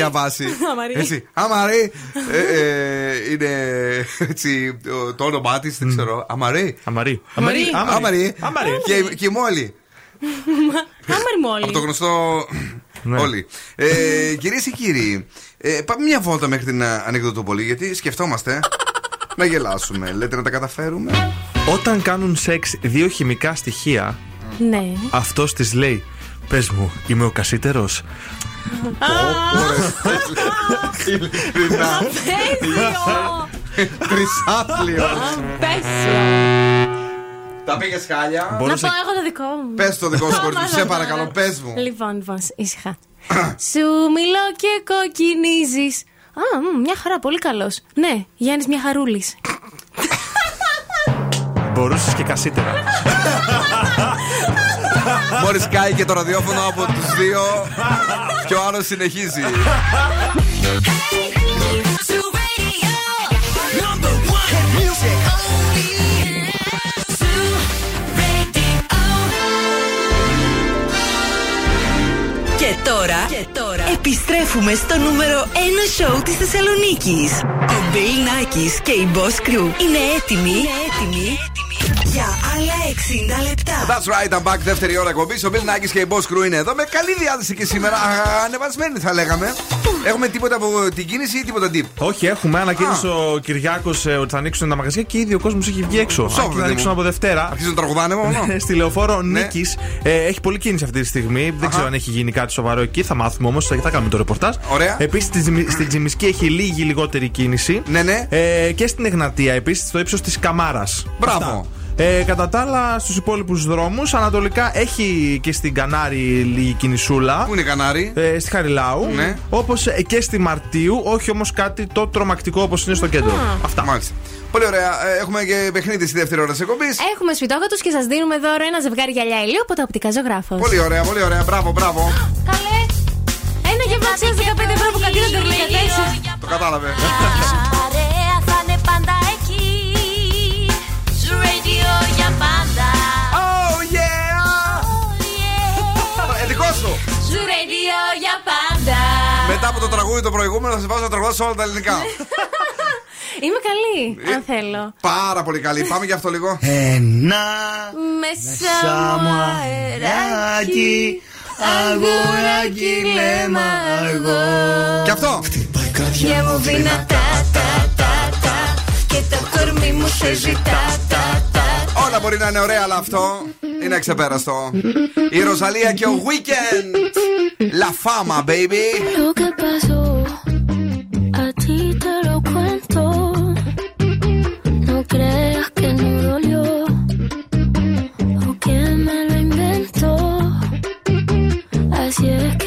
διαβάσει. αμαρή. Ε, ε, είναι έτσι, το, όνομά της, δεν ξέρω. Αμαρή. Αμαρή. Αμαρή. Και, η μόλι. Αμαρή μόλι. Από το γνωστό. Ναι. Όλοι. Ε, κυρίες και κύριοι, πάμε μια βόλτα μέχρι την ανεκδοτοπολή γιατί σκεφτόμαστε να γελάσουμε. Λέτε να τα καταφέρουμε; Όταν κάνουν σεξ δύο χημικά στοιχεία, ναι. αυτός της λέει Πες μου, είμαι ο κασίτερος; Ειλικρινά. Τρισάθλιο. Τα πήγε χάλια. Να πω εγώ το δικό μου. Πες το δικό σου κορίτσι, σε παρακαλώ, πες μου. Λοιπόν, λοιπόν, ήσυχα. Σου μιλώ και κοκκινίζεις. Α, μια χαρά, πολύ καλός. Ναι, Γιάννης, μια χαρούλης. Μπορούσες και κασίτερα. Μόλις κάει και το ραδιόφωνο από τους δύο και ο άλλος συνεχίζει. Και τώρα, και τώρα επιστρέφουμε στο νούμερο 1 σοου της Θεσσαλονίκης. Ο Μπέιλ Νάκης και η Boss Crew είναι έτοιμοι, είναι έτοιμοι για άλλα 60 λεπτά. That's right, I'm back. Δεύτερη ώρα κομπή, Ο Μπιλ Νάκης και η Boss Crew είναι εδώ με καλή διάθεση και σήμερα. Ανεβασμένη θα λέγαμε. Έχουμε τίποτα από την κίνηση ή τίποτα τύπου. Όχι, έχουμε. Ανακοίνωσε ο Κυριάκος ε, ότι θα ανοίξουν τα μαγαζιά και ήδη ο κόσμος έχει βγει έξω. Σόφι, θα ανοίξουν από Δευτέρα. Αρχίζουν να τραγουδάνε μόνο. Στη λεωφόρο ναι. Νίκης ε, έχει πολλή κίνηση αυτή τη στιγμή. Δεν ξέρω αν έχει γίνει κάτι σοβαρό εκεί. Θα μάθουμε όμως θα, θα κάνουμε το ρεπορτάζ. Ωραία. Επίσης στην Τζιμισκή έχει λίγη λιγότερη κίνηση. Ναι, ναι. Ε, και στην Εγνατία επίσης στο ύψος της Καμάρας. Μπράβο. Ε, κατά τα άλλα, στους υπόλοιπους δρόμους, ανατολικά έχει και στην Κανάρη λίγη κινησούλα. Πού είναι η Κανάρη; Ε, στη Χαριλάου. Ναι. Όπως και στη Μαρτίου, όχι όμως κάτι το τρομακτικό όπως είναι στο κέντρο. Αυτά. Μάλιστα. Πολύ ωραία. Ε, Έχουμε και παιχνίδι στη δεύτερη ώρα της εκπομπής. Έχουμε σπιτόγατου και σας δίνουμε δώρο ένα ζευγάρι γυαλιά ηλίου από το οπτικά ζωγράφος. Πολύ ωραία, πολύ ωραία. Μπράβο, μπράβο. Καλέ. Ένα γεύμα αξία 15 ευρώ που κατήρα το Το κατάλαβε. Παρέα θα είναι πάντα εκεί. Σου radio για πάντα. Oh yeah! Ε, δικός σου. Σου radio για πάντα. Μετά από το τραγούδι το προηγούμενο θα σε βάζω να τραγουδάς όλα τα ελληνικά. Είμαι καλή, Ε, αν θέλω. Πάρα πολύ καλή. Πάμε για αυτό λίγο. Ένα Μέσα μου αεράκι, αγοράκι λέμα αργό. Και αυτό. Και μου δυνατά τα τα τα και το κορμί μου σε ζητά τα τα Όλα μπορεί να είναι ωραία, αλλά αυτό είναι εξεπέραστο. Η Ροζαλία και ο Weekend. La fama, baby.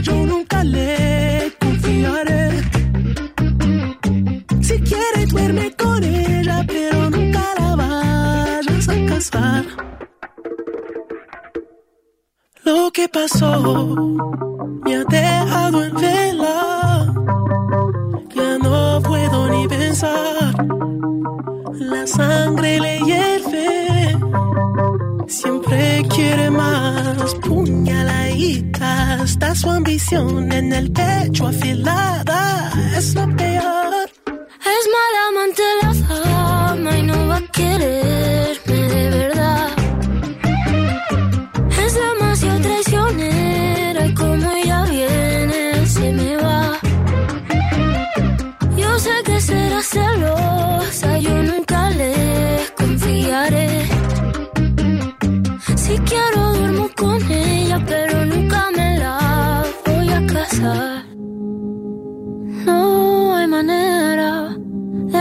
Yo nunca le confiaré. Si quiere duerme con ella, pero nunca la vayas a casar. Lo que pasó me ha dejado en vela. Ya no puedo ni pensar. La sangre le hierve. Siempre quiere más. Puñaladita. Está su ambición en el pecho afilada. Es lo peor. Es mala amante la fama y no va a quererme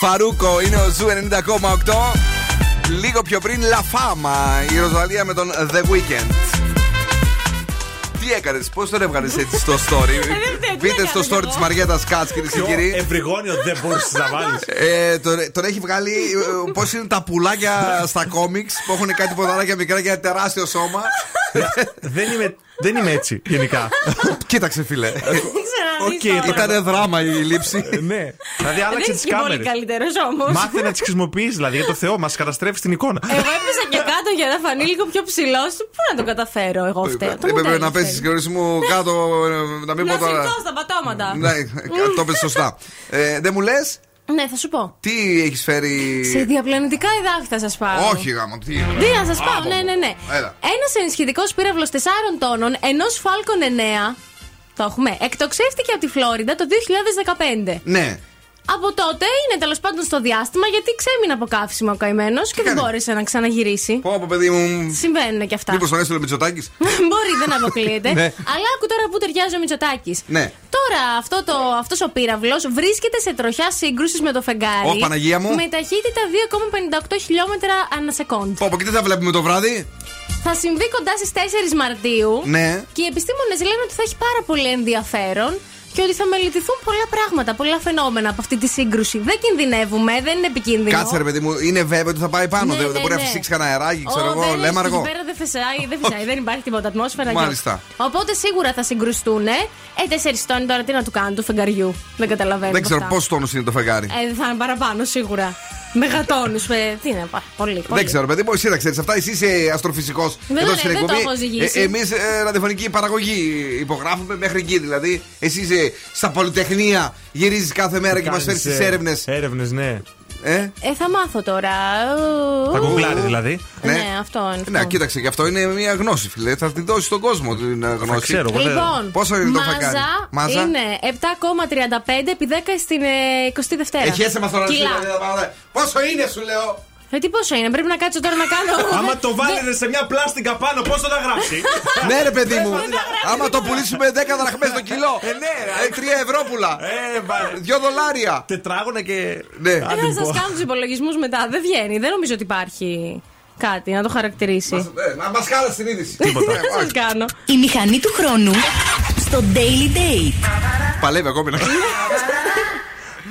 Farruko είναι ο Ζου 90,8. Λίγο πιο πριν La Fama, η Ροζαλία με τον The Weeknd. Τι έκανες, πώς τον έβγαλες έτσι στο story; Μπείτε στο story της Μαριέτας Κάτς, κυρίες και Πιο κύριοι. ευρυγόνιο δεν μπορούσες να βάλεις. Ε, τον, τον έχει βγάλει πώς είναι τα πουλάκια στα κόμιξ που έχουν κάτι ποδαράκια μικρά και ένα τεράστιο σώμα. δεν, είμαι, δεν είμαι έτσι γενικά. Κοίταξε, φίλε. Οκ, το Ήταν δράμα η λήψη. ναι. Δηλαδή Δεν άλλαξε είσαι τις και πολύ κάμερες. καλύτερος όμως. Μάθε να τις χρησιμοποιείς, δηλαδή για το Θεό, μας καταστρέφεις την εικόνα. Εγώ έπεσα και κάτω για να φανεί λίγο πιο ψηλός. Πού να το καταφέρω εγώ φταίω; Το Έπρεπε μοντέλο να πέσει φταίει. τη μου κάτω, ε, να μην Να πω τώρα. σηκώ στα πατώματα. Ναι, το πες σωστά. Ε, Δεν μου λες, Ναι, θα σου πω. τι έχεις φέρει; Σε διαπλανητικά εδάφη θα σας πάω. Όχι, γάμο, τι. Τι να σας πάω, Α, ναι, ναι, ναι. Έλα. Ένας ενισχυτικός πύραυλος 4 τόνων ενός Falcon 9. Το έχουμε. Εκτοξεύτηκε από τη Φλόριντα το 2015. Ναι. Από τότε είναι τέλος πάντων στο διάστημα γιατί ξέμεινε από καύσιμο ο καημένος και δεν μπόρεσε να ξαναγυρίσει. Πω, πω, παιδί μου. Συμβαίνουν και αυτά. Μήπως τον έστειλε Μητσοτάκης; Μπορεί, δεν αποκλείεται. Ναι. Αλλά άκου τώρα που ταιριάζει ο Μητσοτάκης. Ναι. Τώρα αυτό το, αυτός ο πύραυλος βρίσκεται σε τροχιά σύγκρουσης με το φεγγάρι. Ωχ, Παναγία μου. Με ταχύτητα 2,58 χιλιόμετρα ανά σεκόντ. Πω, πω, και τι θα βλέπουμε το βράδυ; Θα συμβεί κοντά στις 4 Μαρτίου. Ναι. Και οι επιστήμονες λένε ότι θα έχει πάρα πολύ ενδιαφέρον και ότι θα μελετηθούν πολλά πράγματα, πολλά φαινόμενα από αυτή τη σύγκρουση. Δεν κινδυνεύουμε, δεν είναι επικίνδυνο. Κάτσε ρε παιδί μου, είναι βέβαιο ότι θα πάει πάνω. Ναι, δεν ναι, δεν μπορεί να ναι. φυσήξει κανένα αεράκι, ξέρω Ω, εγώ, δεν- λέμαργο. Εκεί πέρα δεν φυσάει, δεν φυσάει, δεν υπάρχει τίποτα ατμόσφαιρα. Μάλιστα. και- Οπότε σίγουρα θα συγκρουστούν. Ε, τέσσερις τόνοι τώρα τι να του κάνουν του φεγγαριού. Δεν καταλαβαίνω. Δεν ξέρω αυτά. πόσο τόνο είναι το φεγγάρι. Ε, θα είναι παραπάνω σίγουρα. Μεγατόνου. Τι είναι, πα- πολύ. πολύ. Δεν ξέρω, παιδί μου, εσύ τα ξέρεις αυτά. Εσύ είσαι αστροφυσικός Δεν εδώ το- στην δεν το εκπομπή. έχω ζυγίσει. Εμείς ραδιοφωνική παραγωγή υπογράφουμε μέχρι εκεί. Δηλαδή, εσύ είσαι στα πολυτεχνία, γυρίζεις κάθε μέρα και μας φέρεις τις έρευνες. Έρευνες, ναι. Ε; Ε, θα μάθω τώρα. Θα γκουγκλάρει δηλαδή. Ναι, αυτό είναι. Ναι, κοίταξε, και αυτό είναι μια γνώση, φίλε. Θα τη δώσει στον κόσμο την ε, γνώση. ξέρω, εγώ δεν- Λοιπόν, Πόσο είναι το μάζα φεγγάρι. Μάζα; είναι 7,35 επί 10 στην ε, 22η. Έχει έσε μα τώρα. Κιλά. δηλαδή, θα πάμε. Πόσο είναι, σου λέω; Ε, τι πόσο είναι, πρέπει να κάτσω τώρα να κάνω. Άμα το βάλετε σε μια πλάστικα πάνω, πώς θα τα γράψει; ναι, ρε παιδί μου. Άμα το πουλήσουμε 10 δραχμές το κιλό. Ε, ναι, ρε. 3 ευρώ Ε, μπα- Δυο δολάρια. Τετράγωνα και. Ναι. Ε, να σα κάνω τους υπολογισμούς μετά. Δεν βγαίνει. Δεν νομίζω ότι υπάρχει κάτι να το χαρακτηρίσει. Ε, Να μας χάλασε την είδηση. Τίποτα. Δεν σας κάνω. Η μηχανή του χρόνου στο Daily Date. Παλεύει ακόμη να.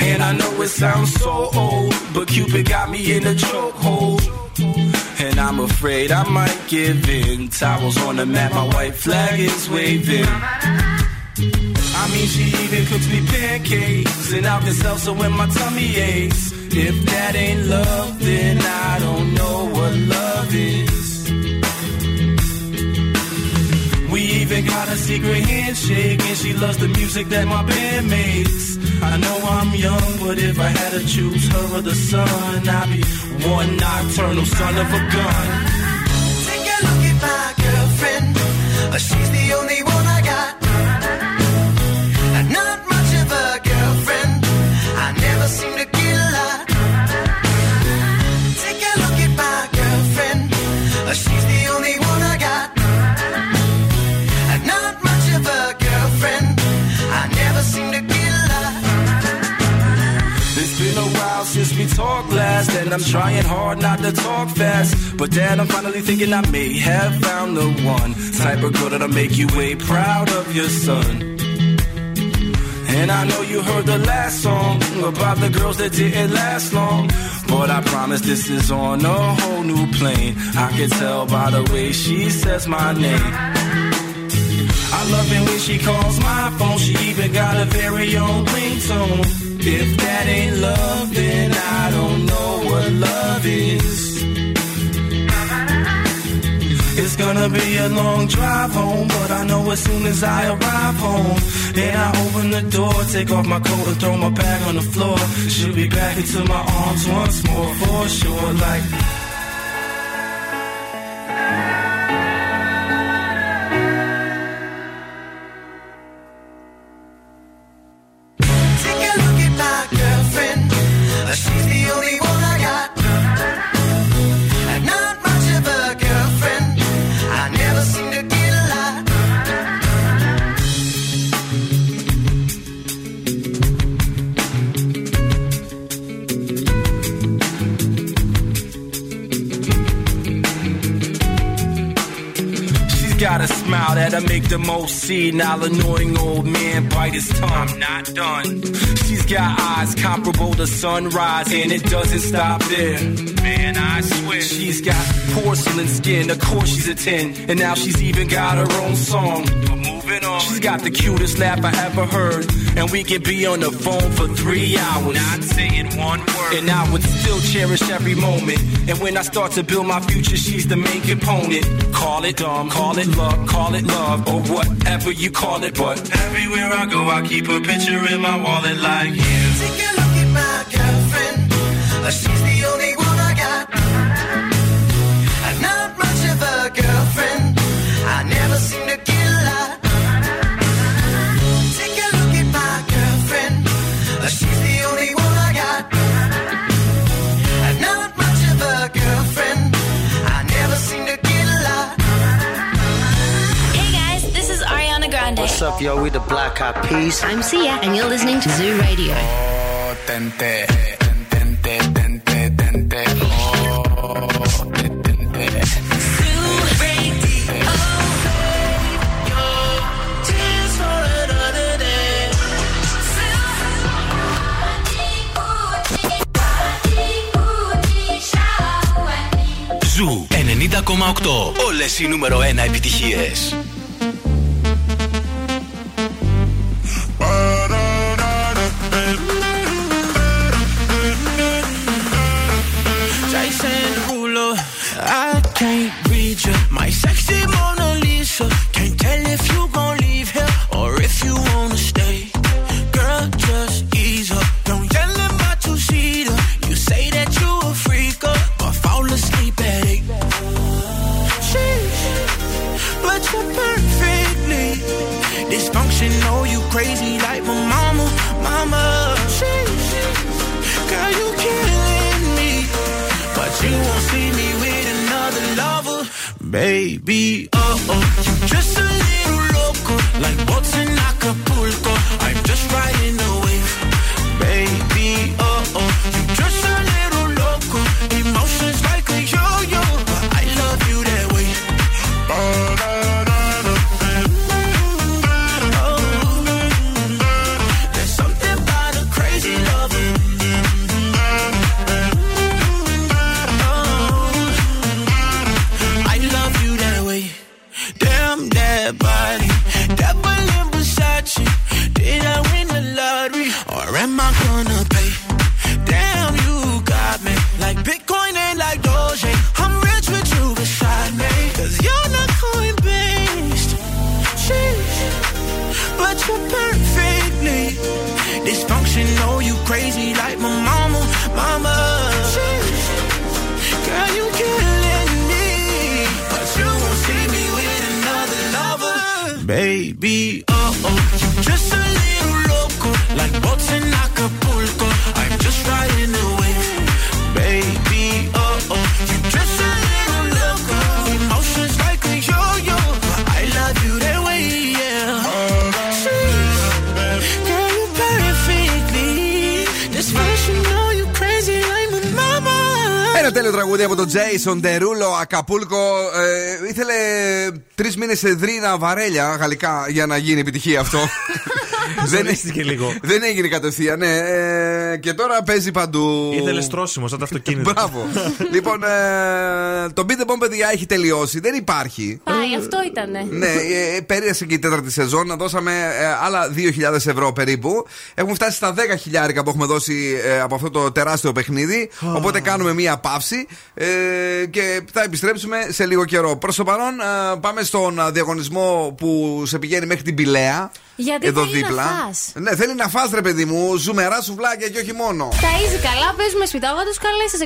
And I know it sounds so old, but Cupid got me in a chokehold. And I'm afraid I might give in. Towels on the mat, my white flag is waving. I mean, she even cooks me pancakes, and I've been salsa when my tummy aches. If that ain't love, then I don't know what love is. Even got a secret handshake, and she loves the music that my band makes. I know I'm young, but if I had to choose her or the sun, I'd be one nocturnal son of a gun. Take a look at my girlfriend. She's the only one I'm trying hard not to talk fast. But then I'm finally thinking I may have found the one type of girl that'll make you way proud of your son. And I know you heard the last song about the girls that didn't last long. But I promise this is on a whole new plane. I can tell by the way she says my name. I love it when she calls my phone. She even got a very own ringtone. If that ain't love, then I don't know love is. It's gonna be a long drive home, but I know as soon as I arrive home, then I open the door, take off my coat and throw my bag on the floor. She'll be back into my arms once more for sure, like. That'll make the most senile, annoying old man bite his tongue. I'm not done. She's got eyes comparable to sunrise, and it doesn't stop there. Man, I swear. She's got porcelain skin, of course she's a 10, and now she's even got her own song. But moving on. She's got the cutest laugh I ever heard, and we can be on the phone for three hours. Not saying one word. And I would still cherish every moment. And when I start to build my future, she's the main component. Call it dumb, call it luck, call it love, or whatever you call it. But everywhere I go, I keep a picture in my wallet like you. Take a look at my girlfriend. Uh, She's the only one I got. Not much of a girlfriend. I never seem to yo? We the Black Eyed Peas. I'm Sia, and you're listening to Zoo Radio. Oh, tente, tente, tente, tente, oh, tente. Ζου 90,8. Όλες οι νούμερο 1 επιτυχίες. Ακαπούλκο. Ε, ήθελε τρεις μήνες σε δρίνα βαρέλια γαλλικά για να γίνει επιτυχία αυτό. δεν, Ζορίστηκε λίγο. δεν έγινε κατευθείαν, ναι. Ε, και τώρα παίζει παντού. Ήθελε στρώσιμο σαν το αυτοκίνητο. Μπράβο. λοιπόν, ε, το Beat the Bomb, παιδιά, έχει τελειώσει. Δεν υπάρχει. Πάει, αυτό ήτανε. Ναι, ε, πέρασε και η τέταρτη σεζόν. Δώσαμε ε, άλλα 2.000 ευρώ περίπου. Έχουμε φτάσει στα 10 χιλιάρικα που έχουμε δώσει ε, από αυτό το τεράστιο παιχνίδι. Οπότε κάνουμε μία παύση ε, και θα επιστρέψουμε σε λίγο καιρό. Προς το παρόν, ε, πάμε στον ε, διαγωνισμό που σε πηγαίνει μέχρι την Πηλαία. Γιατί εδώ θέλει δίπλα. να φας. Ναι, θέλει να φας ρε παιδί μου, ζουμερά σουβλάκια και όχι μόνο. Ταΐζει καλά, παίζουμε σπιτόγα του. Καλέστε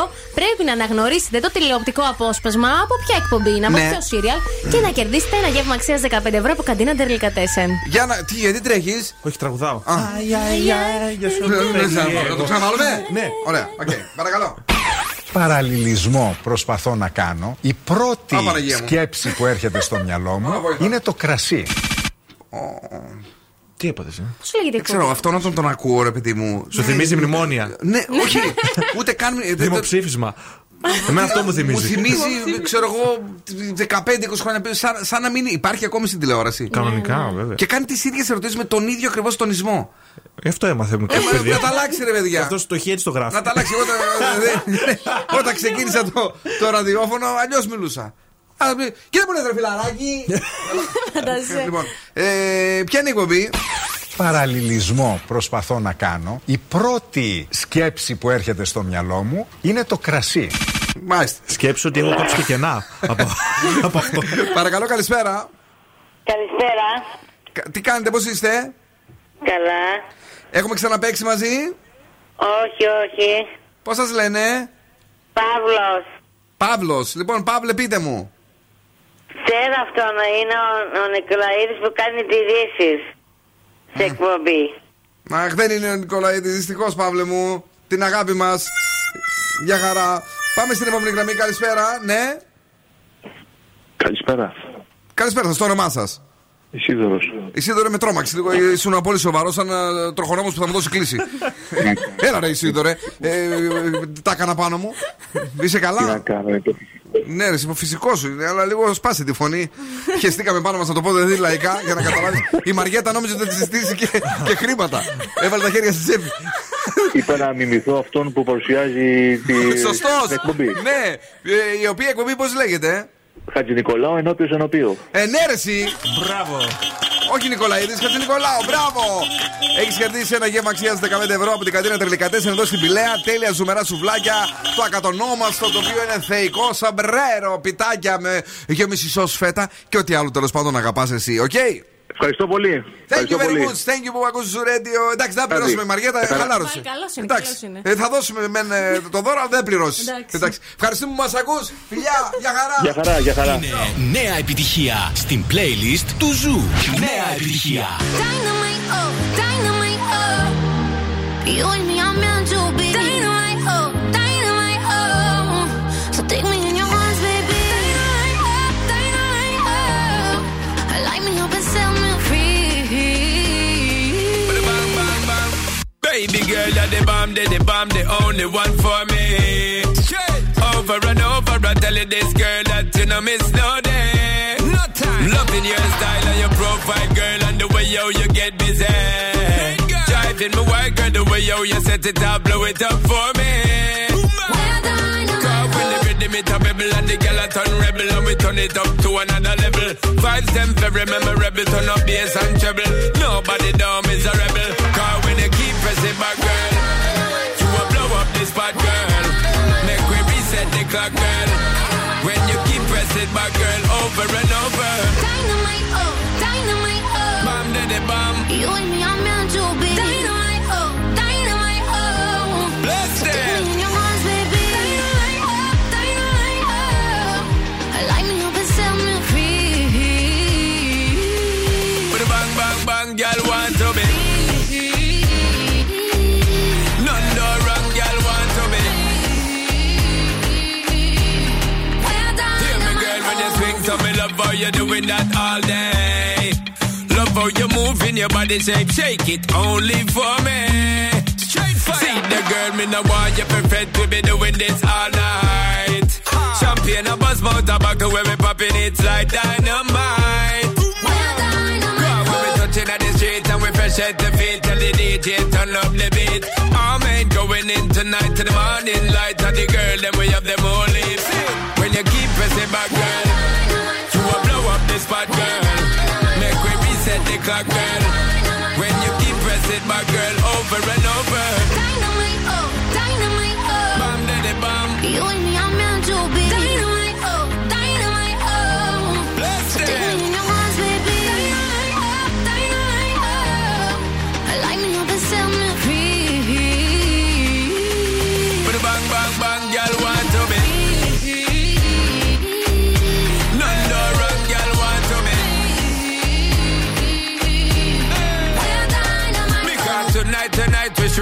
2310-232-908. Πρέπει να αναγνωρίσετε το τηλεοπτικό απόσπασμα από ποια εκπομπή είναι, από Ναι. ποιο σύριαλ και να κερδίσετε ένα γεύμα αξία 15 ευρώ από καντίνα Τερλικατέσεν. Για να. Τι, γιατί τρέχει. Όχι, τραγουδάω. Αι, αι, αι, γεια σου. Να το ξαναβάλουμε. Ναι. Ωραία, οκ, παρακαλώ. Παραλληλισμό προσπαθώ να κάνω. Η πρώτη Α, Παναγία μου. σκέψη που έρχεται στο μυαλό μου είναι το κρασί. Τι έπαθες, ε; Πώς λέγεται η Δεν ξέρω, εκπομπή. αυτόν όταν τον ακούω, ρε παιδί μου. Σου θυμίζει μνημόνια. Ναι, όχι. Ούτε καν. ε, δεν- Δημοψήφισμα. Εμένα αυτό μου Μου θυμίζει. θυμίζει, ξέρω εγώ, 15-20 χρόνια πριν, σαν, σαν να μην υπάρχει ακόμη στην τηλεόραση. Κανονικά, βέβαια. Και κάνει τις ίδιες ερωτήσεις με τον ίδιο ακριβώς τονισμό. Γι' αυτό έμαθε μου Ε, μα, να τα αλλάξει, ρε παιδιά. Αυτό το έχει έτσι το γράφει. Να τα αλλάξει. Εγώ τα- δε- Όταν ξεκίνησα το, το ραδιόφωνο, αλλιώς μιλούσα. Α, πει, Κύριε μου λες, ρε φιλαράκι. Φαντάζεσαι. λοιπόν, ε, ποια είναι η εκπομπή; Παραλληλισμό προσπαθώ να κάνω. Η πρώτη σκέψη που έρχεται στο μυαλό μου είναι το κρασί. Μάλιστα. Σκέψου ότι έχω κόψει και κενά από, από αυτό. Παρακαλώ, καλησπέρα. Καλησπέρα. Κα- Τι κάνετε, πώς είστε; Καλά. Έχουμε ξαναπέξει μαζί; Όχι, όχι. Πώς σας λένε; Παύλος. Παύλος. Λοιπόν, Παύλε, πείτε μου. Ξέρω αυτό να είναι ο, ο Νικολαίδης που κάνει τη δύση σε εκπομπή. Αχ, δεν είναι ο Νικολαίδης, δυστυχώς, Παύλε μου. Την αγάπη μας. Για χαρά. Πάμε στην επόμενη γραμμή. Καλησπέρα. Ναι. Καλησπέρα. Καλησπέρα, σας το όνομά σας. Ισίδωρος. Ισίδωρε με τρόμαξε λίγο. Ήσουν πολύ σοβαρός, σαν ε, τροχονόμος που θα μου δώσει κλίση. Έλα, ρε Ισίδωρε. Ε, ε, τα έκανα πάνω μου. Είσαι Τι να καλά. κάνω, είναι το Ναι, ρε, φυσικό σου είναι, αλλά λίγο σπάσε τη φωνή. Χεστήκαμε πάνω μας να το πω δηλαδή λαϊκά για να καταλάβεις. Η Μαριέτα νόμιζε ότι θα τη ζητήσει και, και χρήματα. Έβαλε τα χέρια στη τσέπη. Είπα να μιμηθώ αυτόν που παρουσιάζει τη Σωστός! την εκπομπή. Ναι, ε, η οποία εκπομπή πώς λέγεται; Χατζηνικολάου Ενώπιος Ενωπίω. Ε, ναι, ρε, εσύ. Μπράβο. Όχι Νικολαίδης, Χατζηνικολάου, μπράβο! Έχεις κερδίσει ένα γεύμα αξίας 15 ευρώ από την κατίνα Τερλικατέσσερα εδώ στην Πυλαία. Τέλεια ζουμερά σουβλάκια. Το ακατονόμαστο το οποίο είναι θεϊκό σαμπρέρο. Πιτάκια με γέμιση σο φέτα και ό,τι άλλο τέλος πάντων αγαπάς εσύ, οκ; Ευχαριστώ πολύ. Thank you Ευχαριστώ very πολύ. much. Thank you που ακούς στο radio. Εντάξει, δεν θα Κάτι. πληρώσουμε Μαριέτα, Ε, καλά. χαλάρωσε. Μα, καλός είναι, Εντάξει, καλός είναι. ε, θα δώσουμε μεν, ε, το δώρο, αλλά δεν πληρώσεις. Εντάξει. Εντάξει. Ευχαριστούμε που μας ακούς. Φιλιά, γεια χαρά. Γεια χαρά, γεια χαρά. Είναι νέα επιτυχία στην playlist του Zoo. Νέα επιτυχία. Dynamite, oh, dynamite, oh. You and me are meant to be. Baby girl, you're the bomb, they the bomb, the only one for me. Over and over, I tell you this girl that you know miss no day. No time. Loving your style and your profile, girl, and the way yo you get busy. Driving my work, girl, the way yo you set it up, blow it up for me. Cause when the rhythm it a rebel and the girl a turn rebel and we turn it up to another level. Vibes them very memorable, turn up bass and treble. Nobody down is a rebel. Cause back, girl, you will blow up this spot, girl. Make we reset the clock, girl. When you keep pressing back, girl, over and over. In your body shape, shake it only for me. Straight fire. See the girl, me no want you perfect, we be doing this all night. Champagne, a buzz, mouth, tobacco, when we popping it's like dynamite. Go on, when we touching at the street and we fresh at the feet, tell the DJ turn up the beat. All men going in tonight to the morning light, and the girl, then we have them all lips. When you keep pressing back, girl, you will blow up the spot, girl. Make we reset the clock, girl.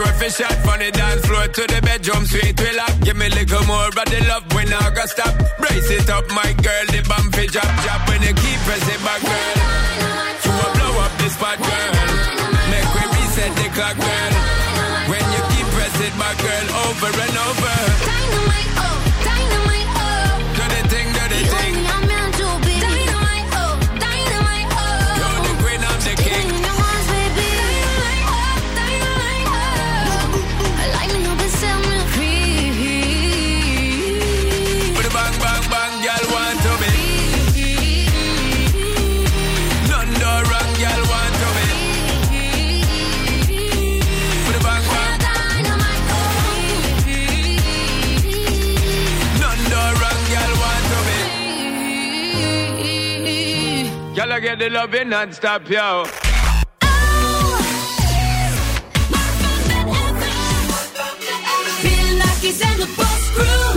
Sure shot from the dance floor to the bedroom suite. We lock, give me a little more of the love when I go stop. Brace it up, my girl, the bump fi drop, drop when you keep pressing back, girl. You will blow up the spot, girl. Make we reset the clock, girl. When you keep pressing back, girl, over and over. Get the loving non-stop, yo. Bill Nackis and the Boss Crew.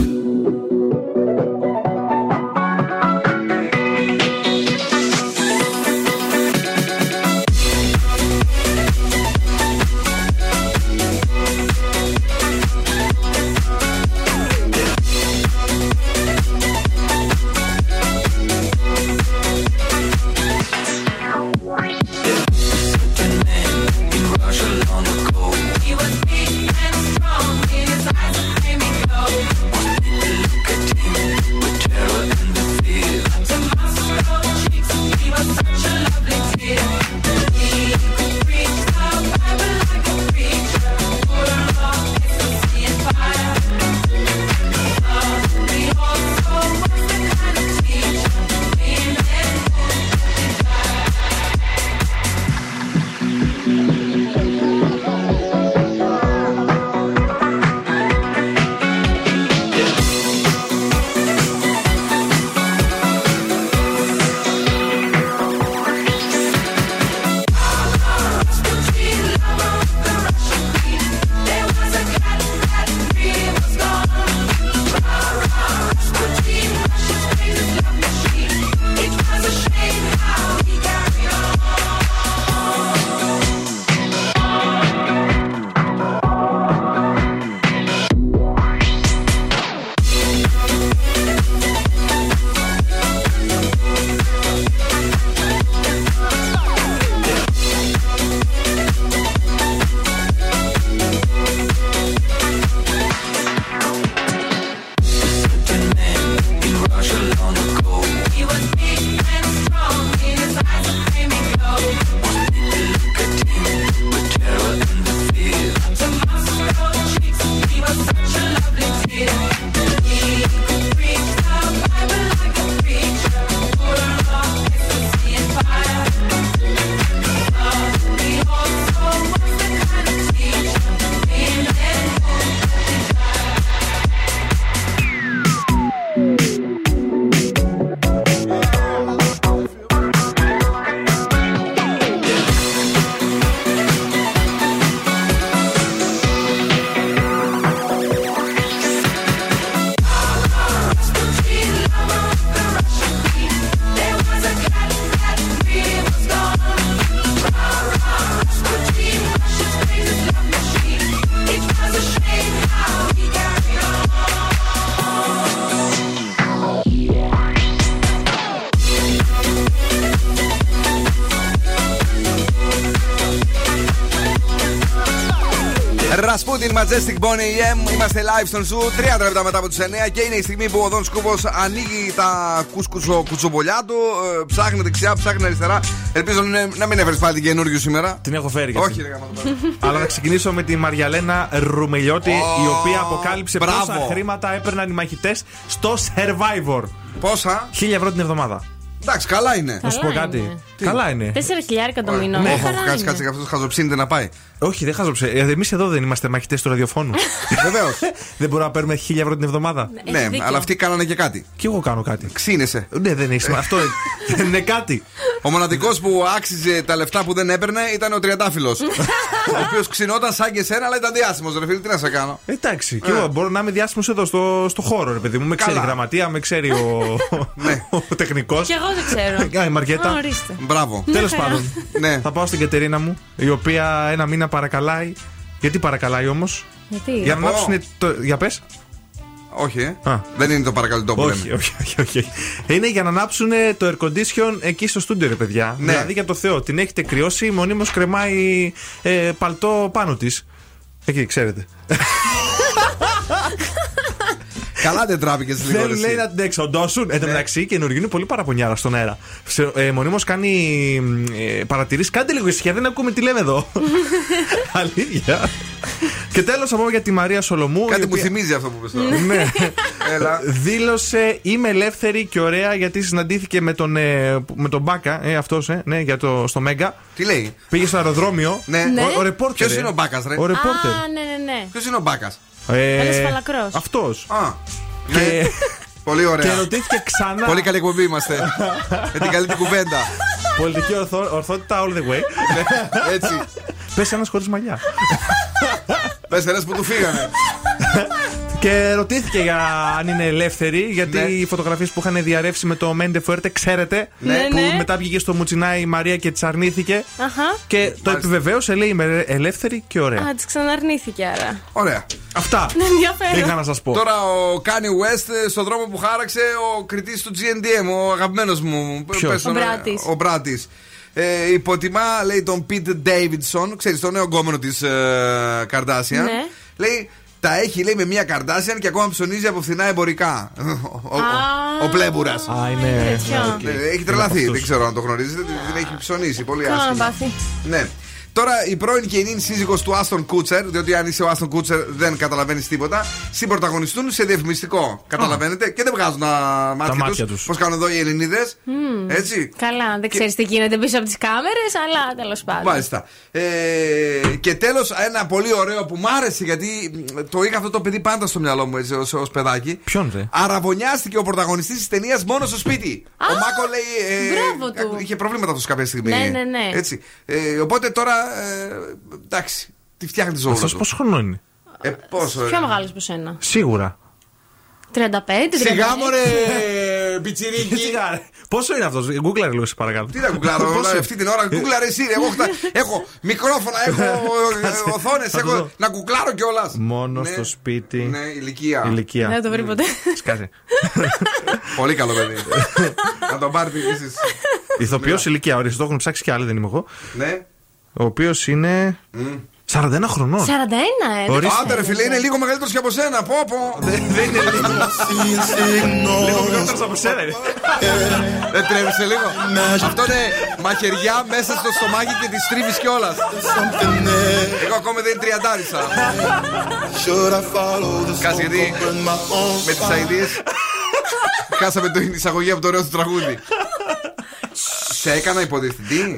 Majestic Boney M. Είμαστε live στον Zoo, 30 λεπτά μετά από τις 9 και είναι η στιγμή που ο Δον Σκούβος ανοίγει τα κουσκουσο, κουτσομπολιά του. ε, ψάχνει δεξιά, ψάχνει αριστερά. Ελπίζω να, να μην έφερες πάλι την Καινούργιου σήμερα. Την έχω φέρει. και Όχι, αυτή. ρε, γάμα το πάρε. Αλλά να ξεκινήσω με τη Μαριαλένα Ρουμελιώτη, η οποία αποκάλυψε μπράβο. πόσα χρήματα έπαιρναν οι μαχητές στο Survivor. Πόσα; 1000 ευρώ την εβδομάδα. Εντάξει, καλά είναι. Να σου πω Καλά κάτι. είναι. Καλά είναι. 4 χιλιάρικα το μήνα. Ναι, Μια έχω χαρά Κάτσε, είναι. κάτσε, αυτό χαζοψύνεται να πάει. Όχι, δεν χάζοψε. Εμείς εδώ δεν είμαστε μαχητές του ραδιοφώνου. Βεβαίως. δεν μπορούμε να παίρνουμε 1000 ευρώ την εβδομάδα. Ναι, αλλά αυτοί κάνανε και κάτι. Κι εγώ κάνω κάτι. Ξύνεσαι. Ναι, δεν έχει σημασία. Αυτό δεν είναι κάτι. Ο μοναδικός που άξιζε τα λεφτά που δεν έπαιρνε ήταν ο Τριαντάφυλλος. ο οποίος ξυνόταν σαν και εσένα, αλλά ήταν διάσημος. Ρε φίλε, τι να σε κάνω; Εντάξει, και εγώ μπορώ να είμαι διάσημος εδώ στο, στο χώρο, ρε παιδί μου. Με ξέρει η Καλά. γραμματεία, με ξέρει ο, ο τεχνικός. Κι εγώ δεν ξέρω. Α, η Μαριέτα. Α, ορίστε. Μπράβο. Τέλος χαρά. πάντων, Ναι. θα πάω στην Κατερίνα μου, η οποία ένα μήνα παρακαλάει. Γιατί παρακαλάει όμως, Γιατί; Για να πω. ανάψουν το. Για πες. Όχι, ε. Α. Δεν είναι το παρακαλυτό που Όχι, λέμε. όχι, όχι, όχι. Είναι για να ανάψουν το air condition εκεί στο στούντιο, ρε παιδιά. Ναι. Δηλαδή για το Θεό, την έχετε κρυώσει, μονίμως κρεμάει ε, παλτό πάνω της. Εκεί, ξέρετε. Καλά δεν τράπηκε λίγο. Θέλουν ρε, εσύ. λέει να την εξοντώσουν. Εν τω μεταξύ καινούργιο είναι πολύ παραπονιάρα στον αέρα. Σε- Ε, Μονίμως κάνει ε, παρατηρήσεις. Κάντε λίγο ησυχία, δεν ακούμε τι λέμε εδώ. Αλήθεια. Και τέλος να πω για τη Μαρία Σολομού. η Κάτι μου οποία- θυμίζει αυτό που πες τώρα. Ναι. Έλα. Δήλωσε είμαι ελεύθερη και ωραία γιατί συναντήθηκε με τον, ε, με τον Μπάκα, ε, αυτός, ε, ναι, για το, στο Μέγκα. Τι λέει; Πήγε στο αεροδρόμιο. Ναι. Ναι. Ο, ο ρεπόρτερ. Ποιος ε. είναι ο Μπάκας, ρε; Ο ρεπόρτερ. Α, ναι, ναι, ναι. Ποιος είναι ο Μπάκας; Ε, Ένας φαλακρός. Αυτός. Α. Και, Ναι. Πολύ και ωραία. ρωτήθηκε ξανά. Πολύ καλή εκπομπή είμαστε. Με την καλύτερη κουβέντα. Πολιτική ορθό- ορθότητα all the way. Έτσι. Πες ένας χωρίς μαλλιά. Πες ένας που του φύγανε. Και ρωτήθηκε για αν είναι ελεύθερη, γιατί Ναι. οι φωτογραφίες που είχαν διαρρεύσει με το Μέντε Φουέρτε, ξέρετε, Ναι, που ναι. μετά βγήκε στο Μουτσινάι η Μαρία και τη αρνήθηκε. Αχα. Και το επιβεβαίωσε, λέει είμαι ελεύθερη και ωραία. Α, της ξαναρνήθηκε άρα. Ωραία. Αυτά. Ναι, ενδιαφέρον. Είχα να σας πω. Τώρα ο Kanye West ε, στον δρόμο που χάραξε ο κριτής του GNTM, ο αγαπημένος μου. Ποιος; Πες τον, Ο ε, Μπράτης. Ο Μπράτης. Ε, υποτιμά, λέει, τον Pete Davidson, ξέρεις, τον νέο γκόμενο της ε, Καρντάσιαν. Ναι. Λέει, τα έχει, λέει, με μια Καρντάσιαν και ακόμα ψωνίζει από φθηνά εμπορικά. ο, ο, Α. ο πλέμπουρα. Α, είναι. Τέτοιο. οκ. Ναι, έχει Είναι τρελαθεί, από δεν αυτούς. ξέρω αν το γνωρίζετε. Την έχει ψωνίσει πολύ Καλά να άσχημα. πάθει. Ναι. Τώρα η πρώην και η νυν σύζυγος του Άστον Κούτσερ, διότι αν είσαι ο Άστον Κούτσερ δεν καταλαβαίνεις τίποτα, συμπροταγωνιστούν σε διαφημιστικό. Καταλαβαίνετε; Και δεν βγάζουν τα μάτια, μάτια τους. τους. Πώς κάνουν εδώ οι Ελληνίδες. Έτσι. Καλά, δεν ξέρεις τι γίνεται πίσω από τις κάμερες, αλλά τέλος πάντων. Μάλιστα. Ε, και τέλος, ένα πολύ ωραίο που μ' άρεσε γιατί μ, το είχα αυτό το παιδί πάντα στο μυαλό μου έτσι ως, ως παιδάκι. Ποιον ρε; Αραβωνιάστηκε ο πρωταγωνιστής της ταινίας μόνο στο σπίτι. ο Μάκο λέει. ε, μπράβο του. Είχε προβλήματα αυτός κάποια στιγμή. Ναι, ναι, ναι. Έτσι. Ε, οπότε τώρα. Ε, εντάξει. Τι φτιάχνει τη ζωή Αυτός του. πόσο χρόνο είναι; Ε, πόσο. Πιο ε. μεγάλος από σένα. Σίγουρα. 35, 36. Σιγά μωρέ, πιτσιρίκι. Σιγά, ρε. Πόσο είναι αυτός, Google λίγο σε παρακαλώ. Τι να κουκλάρω, Πόσο; αυτή την ώρα κουκλάρε εσύ. ρε. Εγώ χτα- έχω μικρόφωνα, έχω οθόνες, θα το έχω δω. να κουκλάρω κιόλας. Μόνο στο σπίτι. Ναι, ηλικία. Ηλικία. Δεν θα το βρει ποτέ. Σκάσε. Πολύ καλό παιδί. Να τον πάρει επίση. Ηθοποιός ηλικία, ορίστε, το έχουν ψάξει κι άλλοι, δεν είμαι εγώ. Ναι. Ο οποίος είναι. 41 χρονών. 41, ε. Ορίστε. Άντε ρε φίλε, είναι λίγο μεγαλύτερος και από σένα. Πω, πω. Δεν είναι λίγο. Λίγο μεγαλύτερος από σένα, ρε. Δεν τρέμισε λίγο. Αυτό είναι μαχαιριά μέσα στο στομάχι και τη τρίβει κιόλας. Εγώ ακόμα δεν είναι τριαντάρισα. Κάτσε γιατί με τις αειδίε χάσαμε την εισαγωγή από το ωραίο του τραγούδι. Σε έκανα υποδιευθυντή.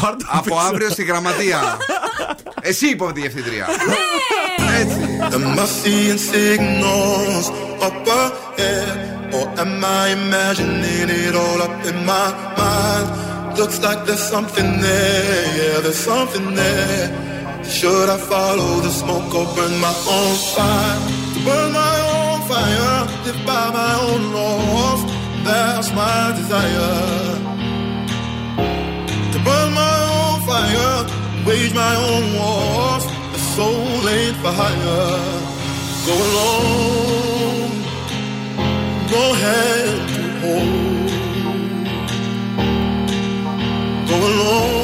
Πάρ' το Από πίσω. αύριο στη γραμματεία. Εσύ υποδιευθυντρία. Έτσι. Am I seeing signals up ahead? Or am I imagining it all up in my mind? Looks like there's something there, yeah, there's something there. Should I follow the smoke or burn my own fire? Burn my own live by my own laws. That's my desire. To burn my own fire, wage my own wars. The soul ain't for hire. Go along, go hand to hold. Go along,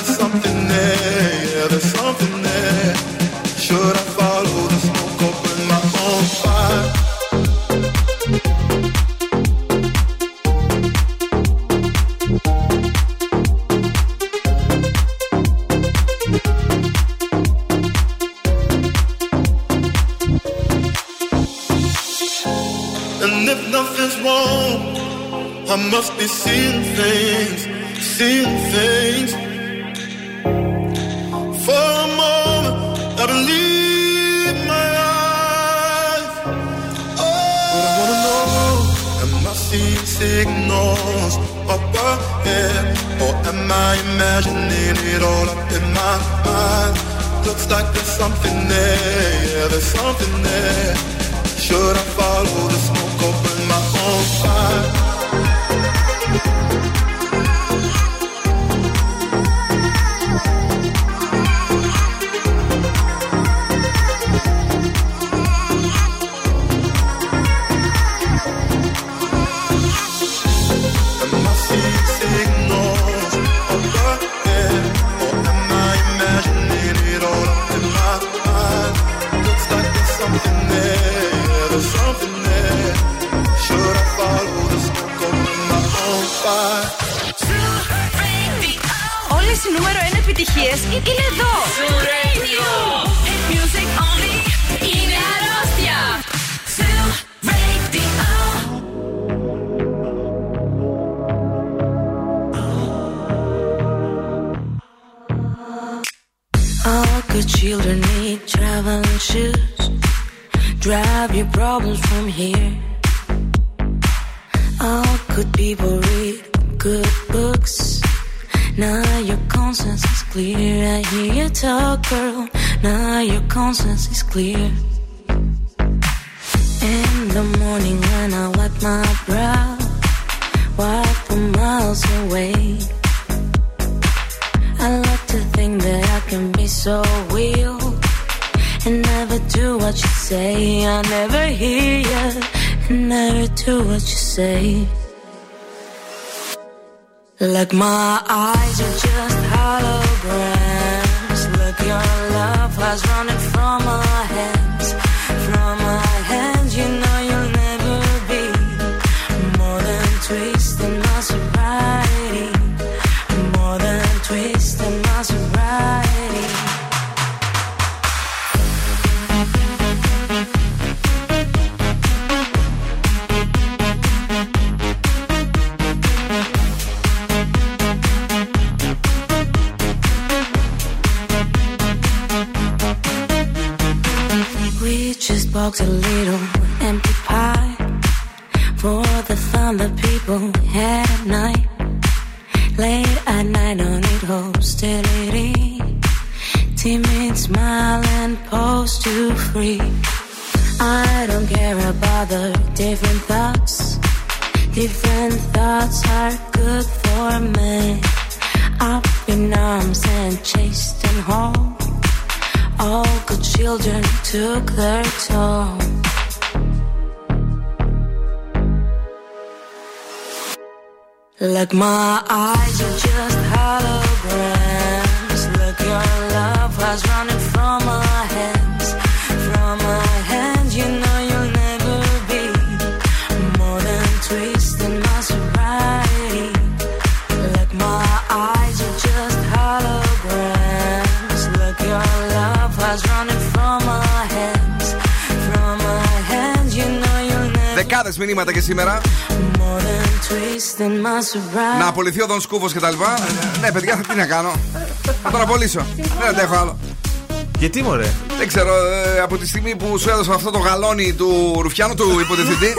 Different thoughts are good for me. Up in arms and chased and home. All good children took their toll. Like my eyes are just holograms. μηνύματα και σήμερα. Να απολυθεί ο Δον Σκούφο και τα λοιπά. Ναι, παιδιά, τι να κάνω. Θα τον απολύσω. Δεν αντέχω άλλο. Γιατί μωρέ; Δεν ξέρω, ε, από τη στιγμή που σου έδωσα αυτό το γαλόνι του Ρουφιάνου, του υποτεθητή.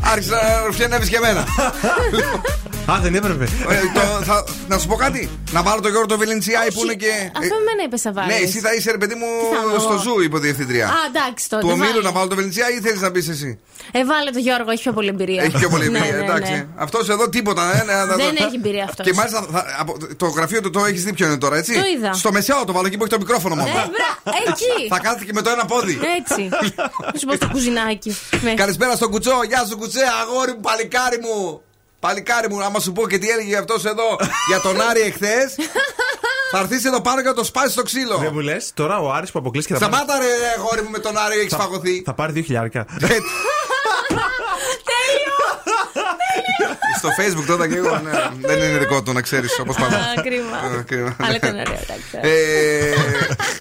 Άρχισε Άρχισα να ρουφιανεύει και εμένα. Α, δεν έπρεπε. Ε, το- θα- να σου πω κάτι. Να βάλω το Γιώργο το Βελεντσιάη που είναι και. Αυτό εμένα είπες να βάλεις. Ναι, εσύ θα είσαι ρε παιδί μου θα στο εγώ; ζου υποδιευθυντρία. Α, εντάξει τότε. Του ομίλου βάλε. να βάλω το Βελεντσιάη ή θέλεις να μπει εσύ; Ε, βάλε το Γιώργο, έχει πιο πολύ εμπειρία. Έχει πιο πολύ Ναι, εμπειρία, ναι, εντάξει. ναι. Αυτός εδώ τίποτα. ε, ναι, θα- Δεν θα- έχει εμπειρία αυτός. Και μάλιστα θα- από- το γραφείο του το έχεις δει ποιο είναι τώρα, έτσι; Το είδα. Στο μεσαίο το βάλω εκεί που έχει το μικρόφωνο μόνο. Ε, μπρα, εκεί. Θα κάθεται και με το ένα πόδι. Έτσι. Να σου πω στο κουζινάκι. Ναι. Καλησπέρα στον κουτσό. Γεια σου κουτσέ, αγόρι μου, παλικάρι μου. Παλικάρι μου, άμα σου πω και τι έλεγε αυτός εδώ για τον Άρη εχθές. θα έρθεις εδώ πάνω και θα το σπάσεις στο ξύλο. Δεν μου λες, τώρα ο Άρης που αποκλείστηκε θα πάρει- Σταμάτα ρε αγόρι μου με τον Άρη, έχει φαγωθεί. Θα πάρει 2 χιλιάρικα. Στο facebook τότε και εγώ, ναι. Δεν είναι δικό του να ξέρεις όπως πάντα. Α, κρίμα. Α, κρίμα. Αλλά ήταν ωραίο, εντάξει. Ε,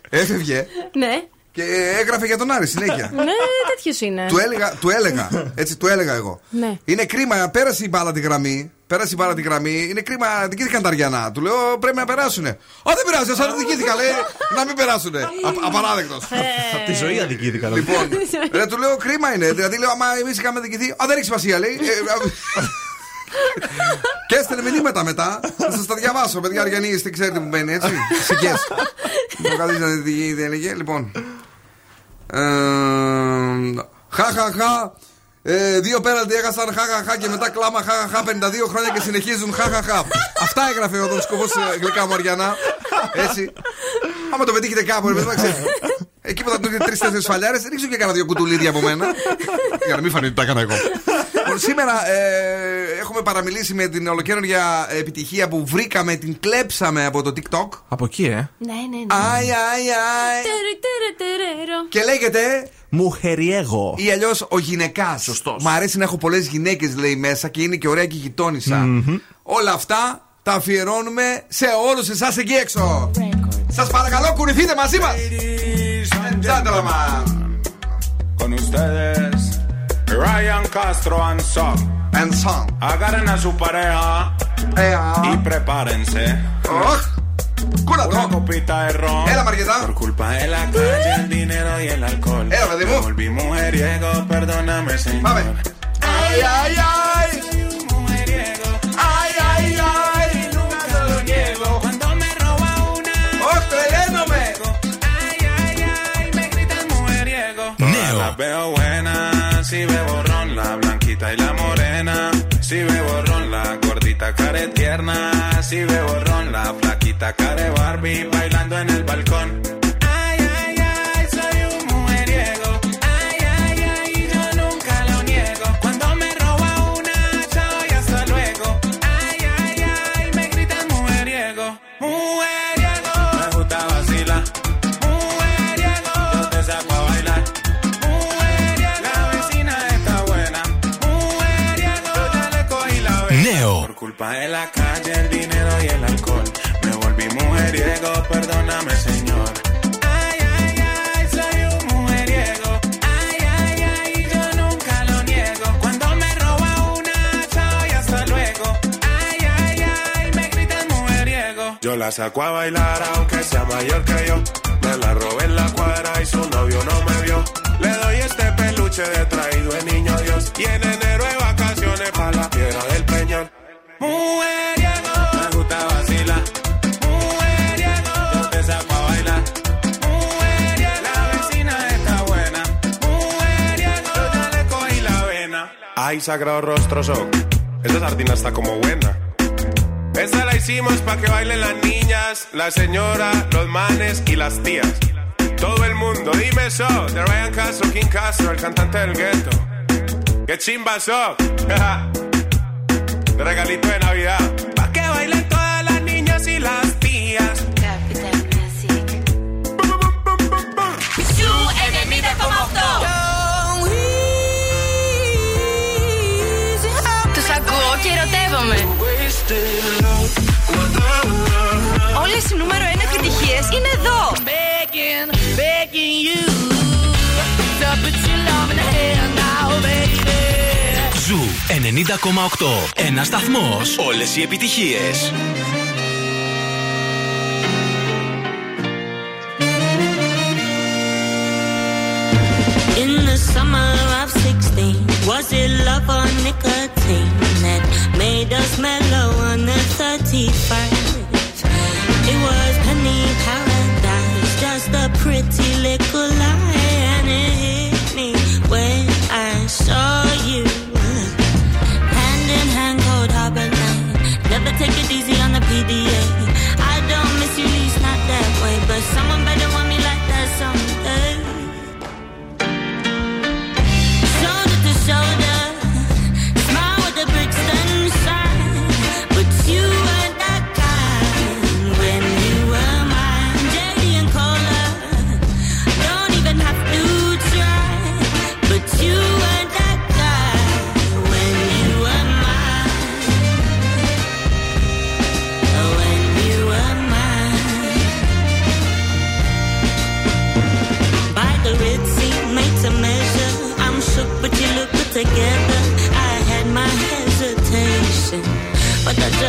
Έφευγε Ναι, και έγραφε για τον Άρη συνέχεια. ναι, τέτοιος είναι. Του έλεγα, του έλεγα, έτσι του έλεγα εγώ. Ναι. Είναι κρίμα, πέρασε η μπάλα τη γραμμή. Πέρασε η μπάλα τη γραμμή. Είναι κρίμα, δικήθηκαν τα αριανά. Του λέω πρέπει να περάσουνε. Α, δεν πειράζει, σαν δικήθηκα, λέει να μην περάσουνε. Α- Απαράδεκτος. Από τη ζωή αδικήθηκα. δηλαδή. Λοιπόν, ρε, του λέω κρίμα είναι. Δηλαδή λέω, άμα εμείς είχαμε δικηθεί. Α, δεν έχει σημασία, λέει. Ε, α, Και έστελνε μηνύματα μετά. Θα σας τα διαβάσω, παιδιά Αριανοί, είστε ξέρετε που μπαίνει, έτσι. Σικέ. Το καθίσατε να δείτε τι τι έλεγε. Λοιπόν. Ε, Χα, χα, χα. Ε, δύο πέναλτι έχασαν χα, χα, χα και μετά κλάμα χα, χα, χα, 52 χρόνια και συνεχίζουν χα, χα, χα. Αυτά έγραφε ο Δον Σκοπό γλυκά μου Αριανά. Έτσι. Άμα το πετύχετε κάπου, ρε παιδί μου, ξέρεις. Εκεί που θα του δείτε τρει-τέσσερι φαλιάρες, ρίξω και κάνα δύο κουτουλίδια από μένα. για να μην φανεί ότι τα έκανα εγώ. Λοιπόν, σήμερα ε, έχουμε παραμιλήσει με την ολοκαίρια επιτυχία που βρήκαμε, την κλέψαμε από το TikTok. Από εκεί, ε. Ναι, ναι, ναι. Άι, άι, άι. Τερε, τερε, τερερο. Και λέγεται Μουχεριέγω. ή αλλιώς ο γυναικάς. Σωστός. Μ' αρέσει να έχω πολλές γυναίκες, λέει μέσα και είναι και ωραία και γειτόνισσα. Όλα αυτά τα αφιερώνουμε σε όλους εσάς εκεί έξω. Σας παρακαλώ, κουνηθείτε μαζί μας. Gentlemen. Con ustedes, Ryan Castro and Son. And Son. Agarren a su pareja. Y prepárense. Oh. Una copita de ron. ¿Eh. Por culpa de la calle, el dinero y el alcohol. ¿Eh, volví mujeriego, perdóname, señor. Mame. Ay, ay, ay. Ay, ay, ay. Nunca lo niego. Cuando me roba una. ¡Oh, leyéndome! Ay, ay, ay. Me gritan mujeriego. Neo. Las veo buenas si bebo ron, la blanquita y la morena. Si bebo ron, la gordita care tierna. Si bebo ron, la flaquita care Barbie bailando en el balcón. La saco a bailar aunque sea mayor que yo. Me la robé en la cuadra y su novio no me vio. Le doy este peluche de traído el niño Dios. Y en enero de vacaciones para la piedra del peñón. Mujeriego, me gusta vacilar. Mujeriego, yo te saco a bailar. Mujeriego, la vecina está buena. Mujeriego, yo ya le cogí la vena. Ay, sagrado rostro son. Esa sardina está como buena hicimos para que bailen las niñas, la señora, los manes y las tías. Todo el mundo, dime eso, de Ryan Castro, King Castro, el cantante del gueto. ¡Qué chimba so! de regalito de Navidad. Pa' que bailen todas las niñas y las tías. Capital Music. Su enemiga como Tu sa quiero te, οι νούμερο 1 επιτυχίες είναι εδώ. Begging, begging you to put your love in the hand now, baby. Ζου 90,8. Ένα σταθμό. Όλε οι επιτυχίε. In the summer of 16, was it love or nicotine? that made us mellow on the 31st. de color.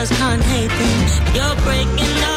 Just can't hate them. You're breaking all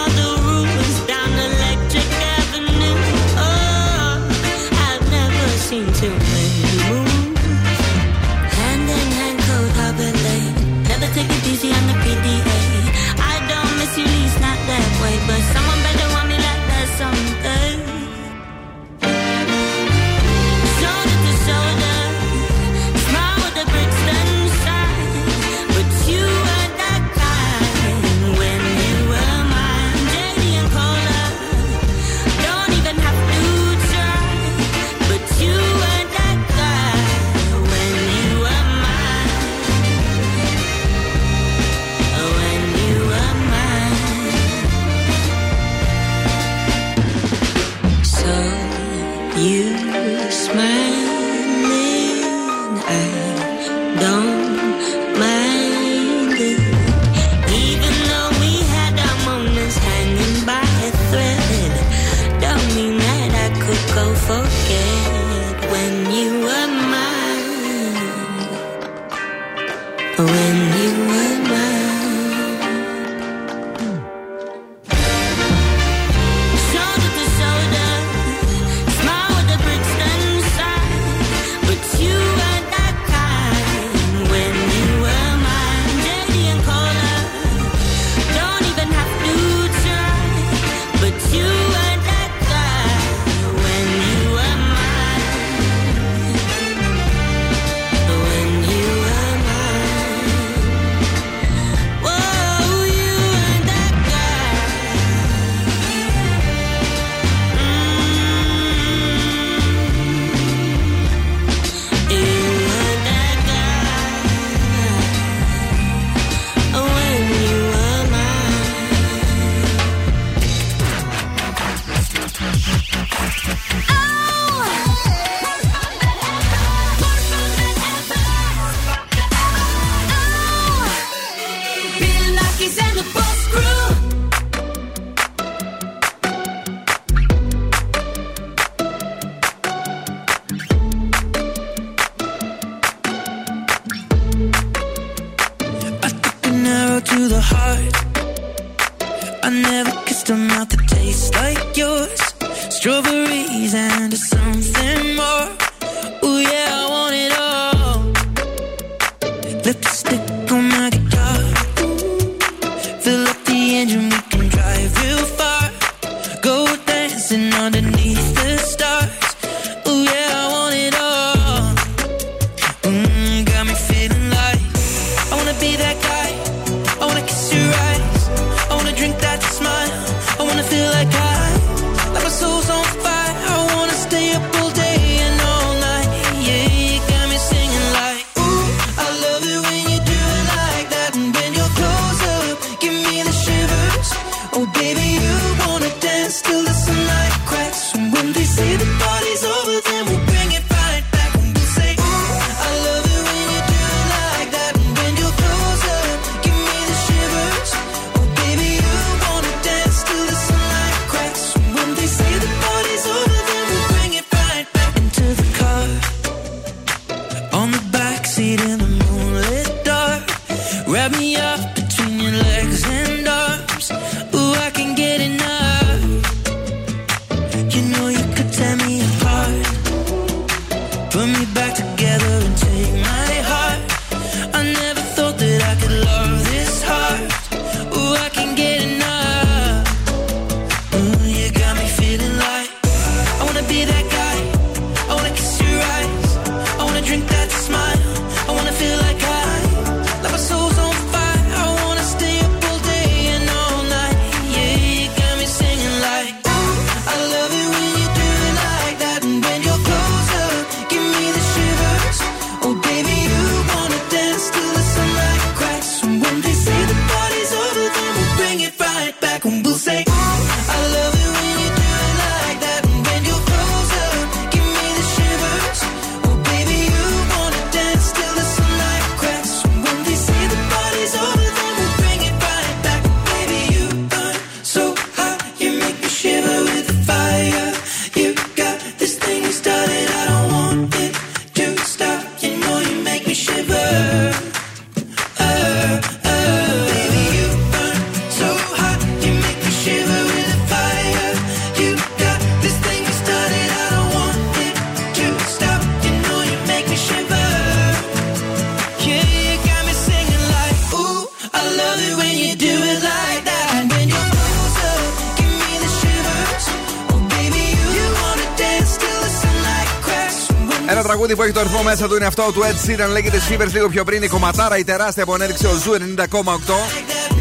αυτό του Ed Sheeran. Λέγεται Shivers λίγο πιο πριν. Η κομματάρα η τεράστια που ανέδειξε ο Zoo 90,8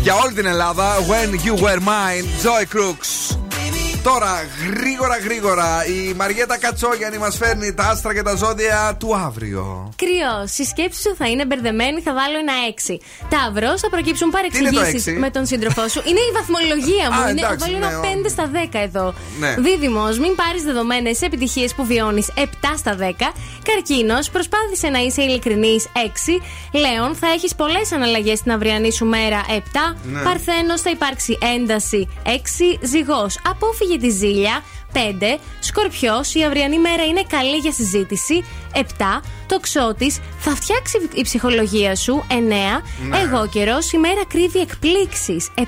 για όλη την Ελλάδα. When you were mine, Joy Crooks. Τώρα, γρήγορα γρήγορα, η Μαριέτα Κατσόγιανη μας φέρνει τα άστρα και τα ζώδια του αύριο. Κριό. Η σκέψη σου θα είναι μπερδεμένη, θα βάλω ένα 6. Ταύρο, θα προκύψουν είναι το παρεξηγήσεις έξι; με τον σύντροφό σου. Είναι η βαθμολογία μου. Α, είναι, εντάξει, βάλω ναι, ένα ο- 5 στα 10 εδώ. Ναι. Δίδυμος, μην πάρεις δεδομένες επιτυχίες που βιώνεις 7 στα 10. Καρκίνος, προσπάθησε να είσαι ειλικρινής 6. Λέων, θα έχεις πολλές αναλλαγές στην αυριανή σου μέρα 7. Ναι. Παρθένος, θα υπάρξει ένταση 6. Ζυγός, απόφυγε τη ζήλια 5. Σκορπιός, η αυριανή μέρα είναι καλή για συζήτηση. 7. Τοξότη, θα φτιάξει η ψυχολογία σου. 9. Ναι. Εγώ καιρός, η μέρα κρύβει εκπλήξεις. 7.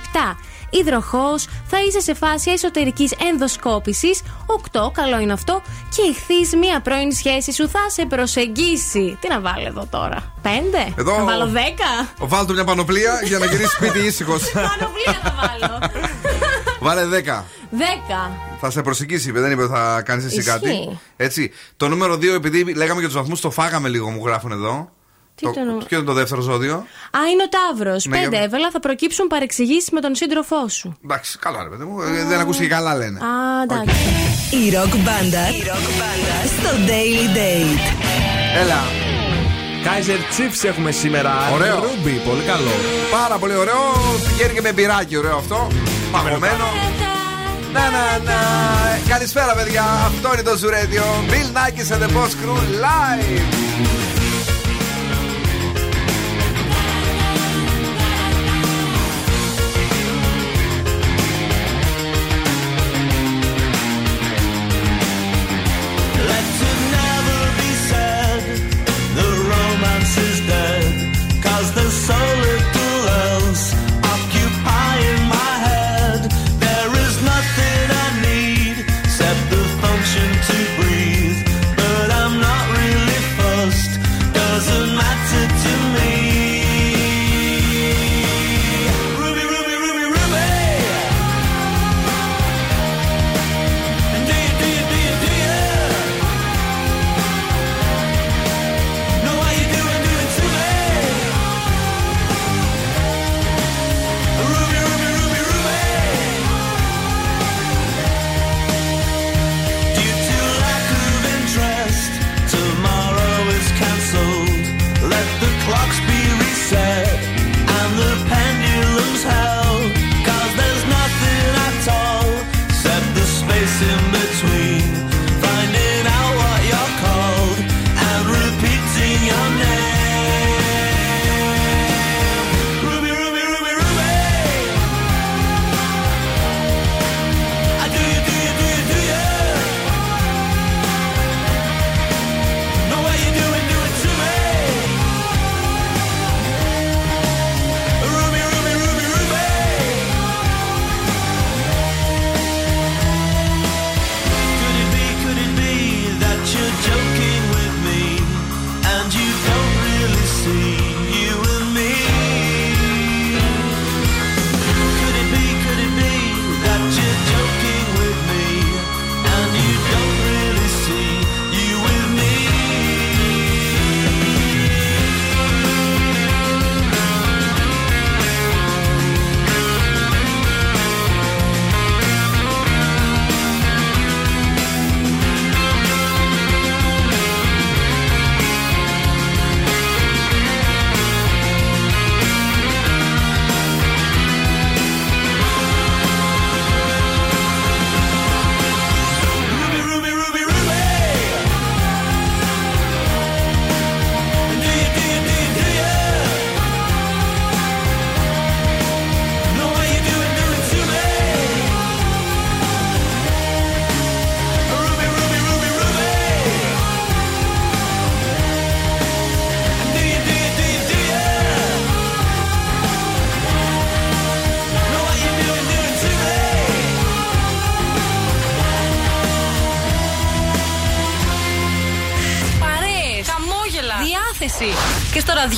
Υδροχός, θα είσαι σε φάση εσωτερικής ενδοσκόπησης. 8. Καλό είναι αυτό. Και ηχθεί, μία πρώην σχέση σου θα σε προσεγγίσει. Τι να βάλω εδώ τώρα; 5. Εδώ- Να βάλω 10. Βάλτε μια πανοπλία για να γυρίσεις σπίτι ήσυχος. Πανοπλία θα βάλω. Βάλε 10. 10. Θα σε προσεγγίσει, είπε, δεν είπε ότι θα κάνεις εσύ Ισχύει. κάτι. Έτσι. Το νούμερο 2, επειδή λέγαμε για τους βαθμούς, το φάγαμε λίγο, μου γράφουν εδώ. Τι το, το νου- ποιο είναι το δεύτερο ζώδιο; Α, είναι ο Ταύρος. Ναι, 5 για- έβαλα, θα προκύψουν παρεξηγήσεις με τον σύντροφό σου. Εντάξει, καλά ρε παιδί μου. ε, Δεν ακούστηκε καλά λένε. Α, εντάξει. Η ροκ μπάντα στο Daily Date. Έλα. Kaiser Chiefs έχουμε σήμερα. Ωραίο. Ruby, πολύ καλό. Πάρα πολύ ωραίο. Πηγαίνει και με μπυράκι, ωραίο αυτό. Παγωμένο. Να, να, να. Καλησπέρα, παιδιά. Αυτό είναι το Ζουρέντιο. Bill Nackis and the Boss Crew live.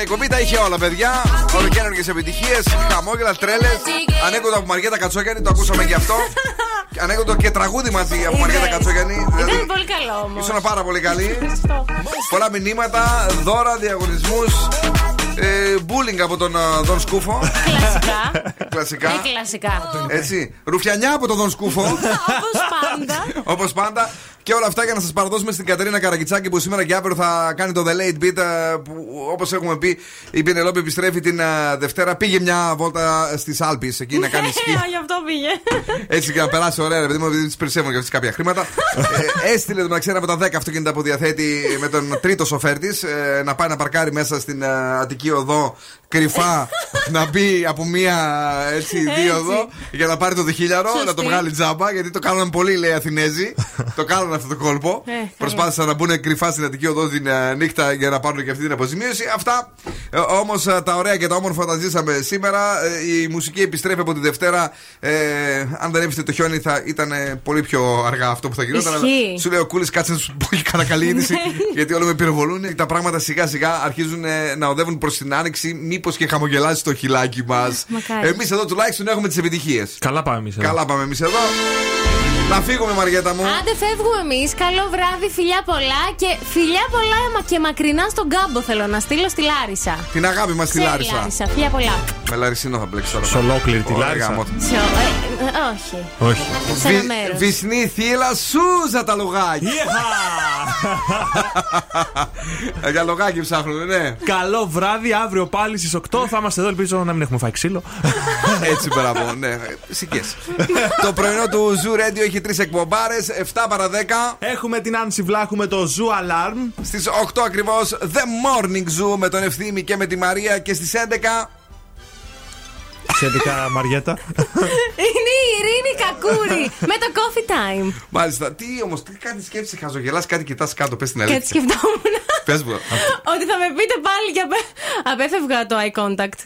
Η εκπομπή τα είχε όλα, παιδιά. Ολοκαίρινε επιτυχίες, χαμόγελα, τρέλες. Ανέκδοτα από Μαριέτα Κατσόγιανη, το ακούσαμε γι' αυτό. Ανέκδοτο και τραγούδι μαζί από Μαριέτα Κατσόγιανη. Δηλαδή, Ήταν πολύ καλό όμως. ήσουν πάρα πολύ καλή. Πολλά μηνύματα, δώρα, διαγωνισμούς. Ε, bullying από τον ε, Δον Σκούφο. Κλασικά. Κλασικά. Ε, κλασικά. Έτσι. Ρουφιανιά από τον Δον Σκούφο. Όπως πάντα. Όπως πάντα. Και όλα αυτά για να σας παραδώσουμε στην Κατερίνα Καραγκιτσάκη που σήμερα και αύριο θα κάνει το The Late Beat. ε, Που όπως έχουμε πει, η Πινελόπη επιστρέφει την ε, Δευτέρα. Πήγε μια βόλτα στις Άλπε εκεί να κάνει σκι. Γι' αυτό πήγε. Έτσι και να περάσει ωραία, ρε παιδί μου, επειδή τη περισσεύουν και αυτές κάποια χρήματα. ε, έστειλε το μεταξύ ένα από τα 10 αυτοκίνητα που διαθέτει με τον τρίτο σοφέρ της ε, να πάει να παρκάρει μέσα στην ε, Αττική Οδό κρυφά να μπει από μία έτσι Έτσι. δίωδο για να πάρει το διχίλιαρο, Σωστή. να το βγάλει τζάμπα γιατί το κάνουν πολύ λέει Αθηνέζοι. το κάνουν αυτό το κόλπο. Ε, καλά. Προσπάθησαν να μπουν κρυφά στην Αττική Οδό την ε, νύχτα για να πάρουν και αυτή την αποζημίωση. Αυτά όμως τα ωραία και τα όμορφα τα ζήσαμε σήμερα. Ε, η μουσική επιστρέφει από τη Δευτέρα. Ε, αν δεν έβριστε το χιόνι θα ήταν ε, πολύ πιο αργά αυτό που θα γινόταν. αλλά Ισχύει. Σου λέει ο Κούλη, κάτσε να σου πω και κανένα καλή είδηση. γιατί όλο με πυροβολούν. Τα πράγματα σιγά σιγά αρχίζουν ε, να οδεύουν προς την άνοιξη. Μήπω και χαμογελάσει το χιλάκι μας. Μακάρι. Εμείς εδώ τουλάχιστον έχουμε τις επιτυχίες. Καλά πάμε εμείς. Καλά πάμε εμείς εδώ. Να φύγουμε, Μαριέτα μου. Άντε φεύγουμε εμείς. Καλό βράδυ, φιλιά πολλά και φιλιά πολλά μα- και μακρινά στον κάμπο θέλω να στείλω στη Λάρισα. Την αγάπη μας στη Σε Λάρισα. Λάρισα. Φιλιά πολλά. Με Λαρισίνο θα μπλέξει τώρα. Σε ολόκληρη τη Ωραία, Λάρισα. γάμο. Σε, ε, ε, όχι. Όχι. Σε ένα μέρος. Βυσνή θύλα, σούζα τα λογάκια. Ε, Για λογάκι ψάχνουν, ναι. Καλό βράδυ, αύριο πάλι στις 8 θα είμαστε εδώ. Ελπίζω να μην έχουμε φάει ξύλο. Έτσι, μπράβο, ναι. Σικέ. Το πρωινό του Zoo Radio έχει τρεις εκπομπάρες, 7 παρα 10. Έχουμε την Άνση Βλάχου με το Zoo Alarm. Στις 8 ακριβώς The Morning Zoo με τον Ευθύμη και με τη Μαρία και στις 11. Σχετικά, Μαριέτα. Είναι η Ειρήνη Κακούρη με το coffee time. Μάλιστα. Τι όμως, τι κάνει σκέψη, χαζογελάς, κάτι κοιτάς κάτω, πες την Κάτι αλήθεια. σκεφτόμουν Πες μου. ότι θα με πείτε πάλι και απέ... απέφευγα το eye contact.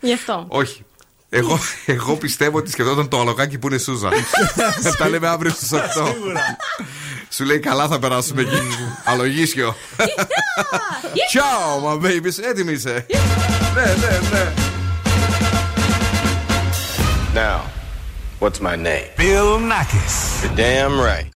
Γι' αυτό. Όχι. Εγώ, εγώ πιστεύω ότι σκεφτόταν το αλογάκι που είναι Σούζα. Τα λέμε αύριο στις 8. Σου λέει καλά θα περάσουμε εκεί. Αλογίσιο. Ciao, my babies. Έτοιμη είσαι. Ναι, ναι, ναι. Now, what's my name? Bill Nackis. You're damn right.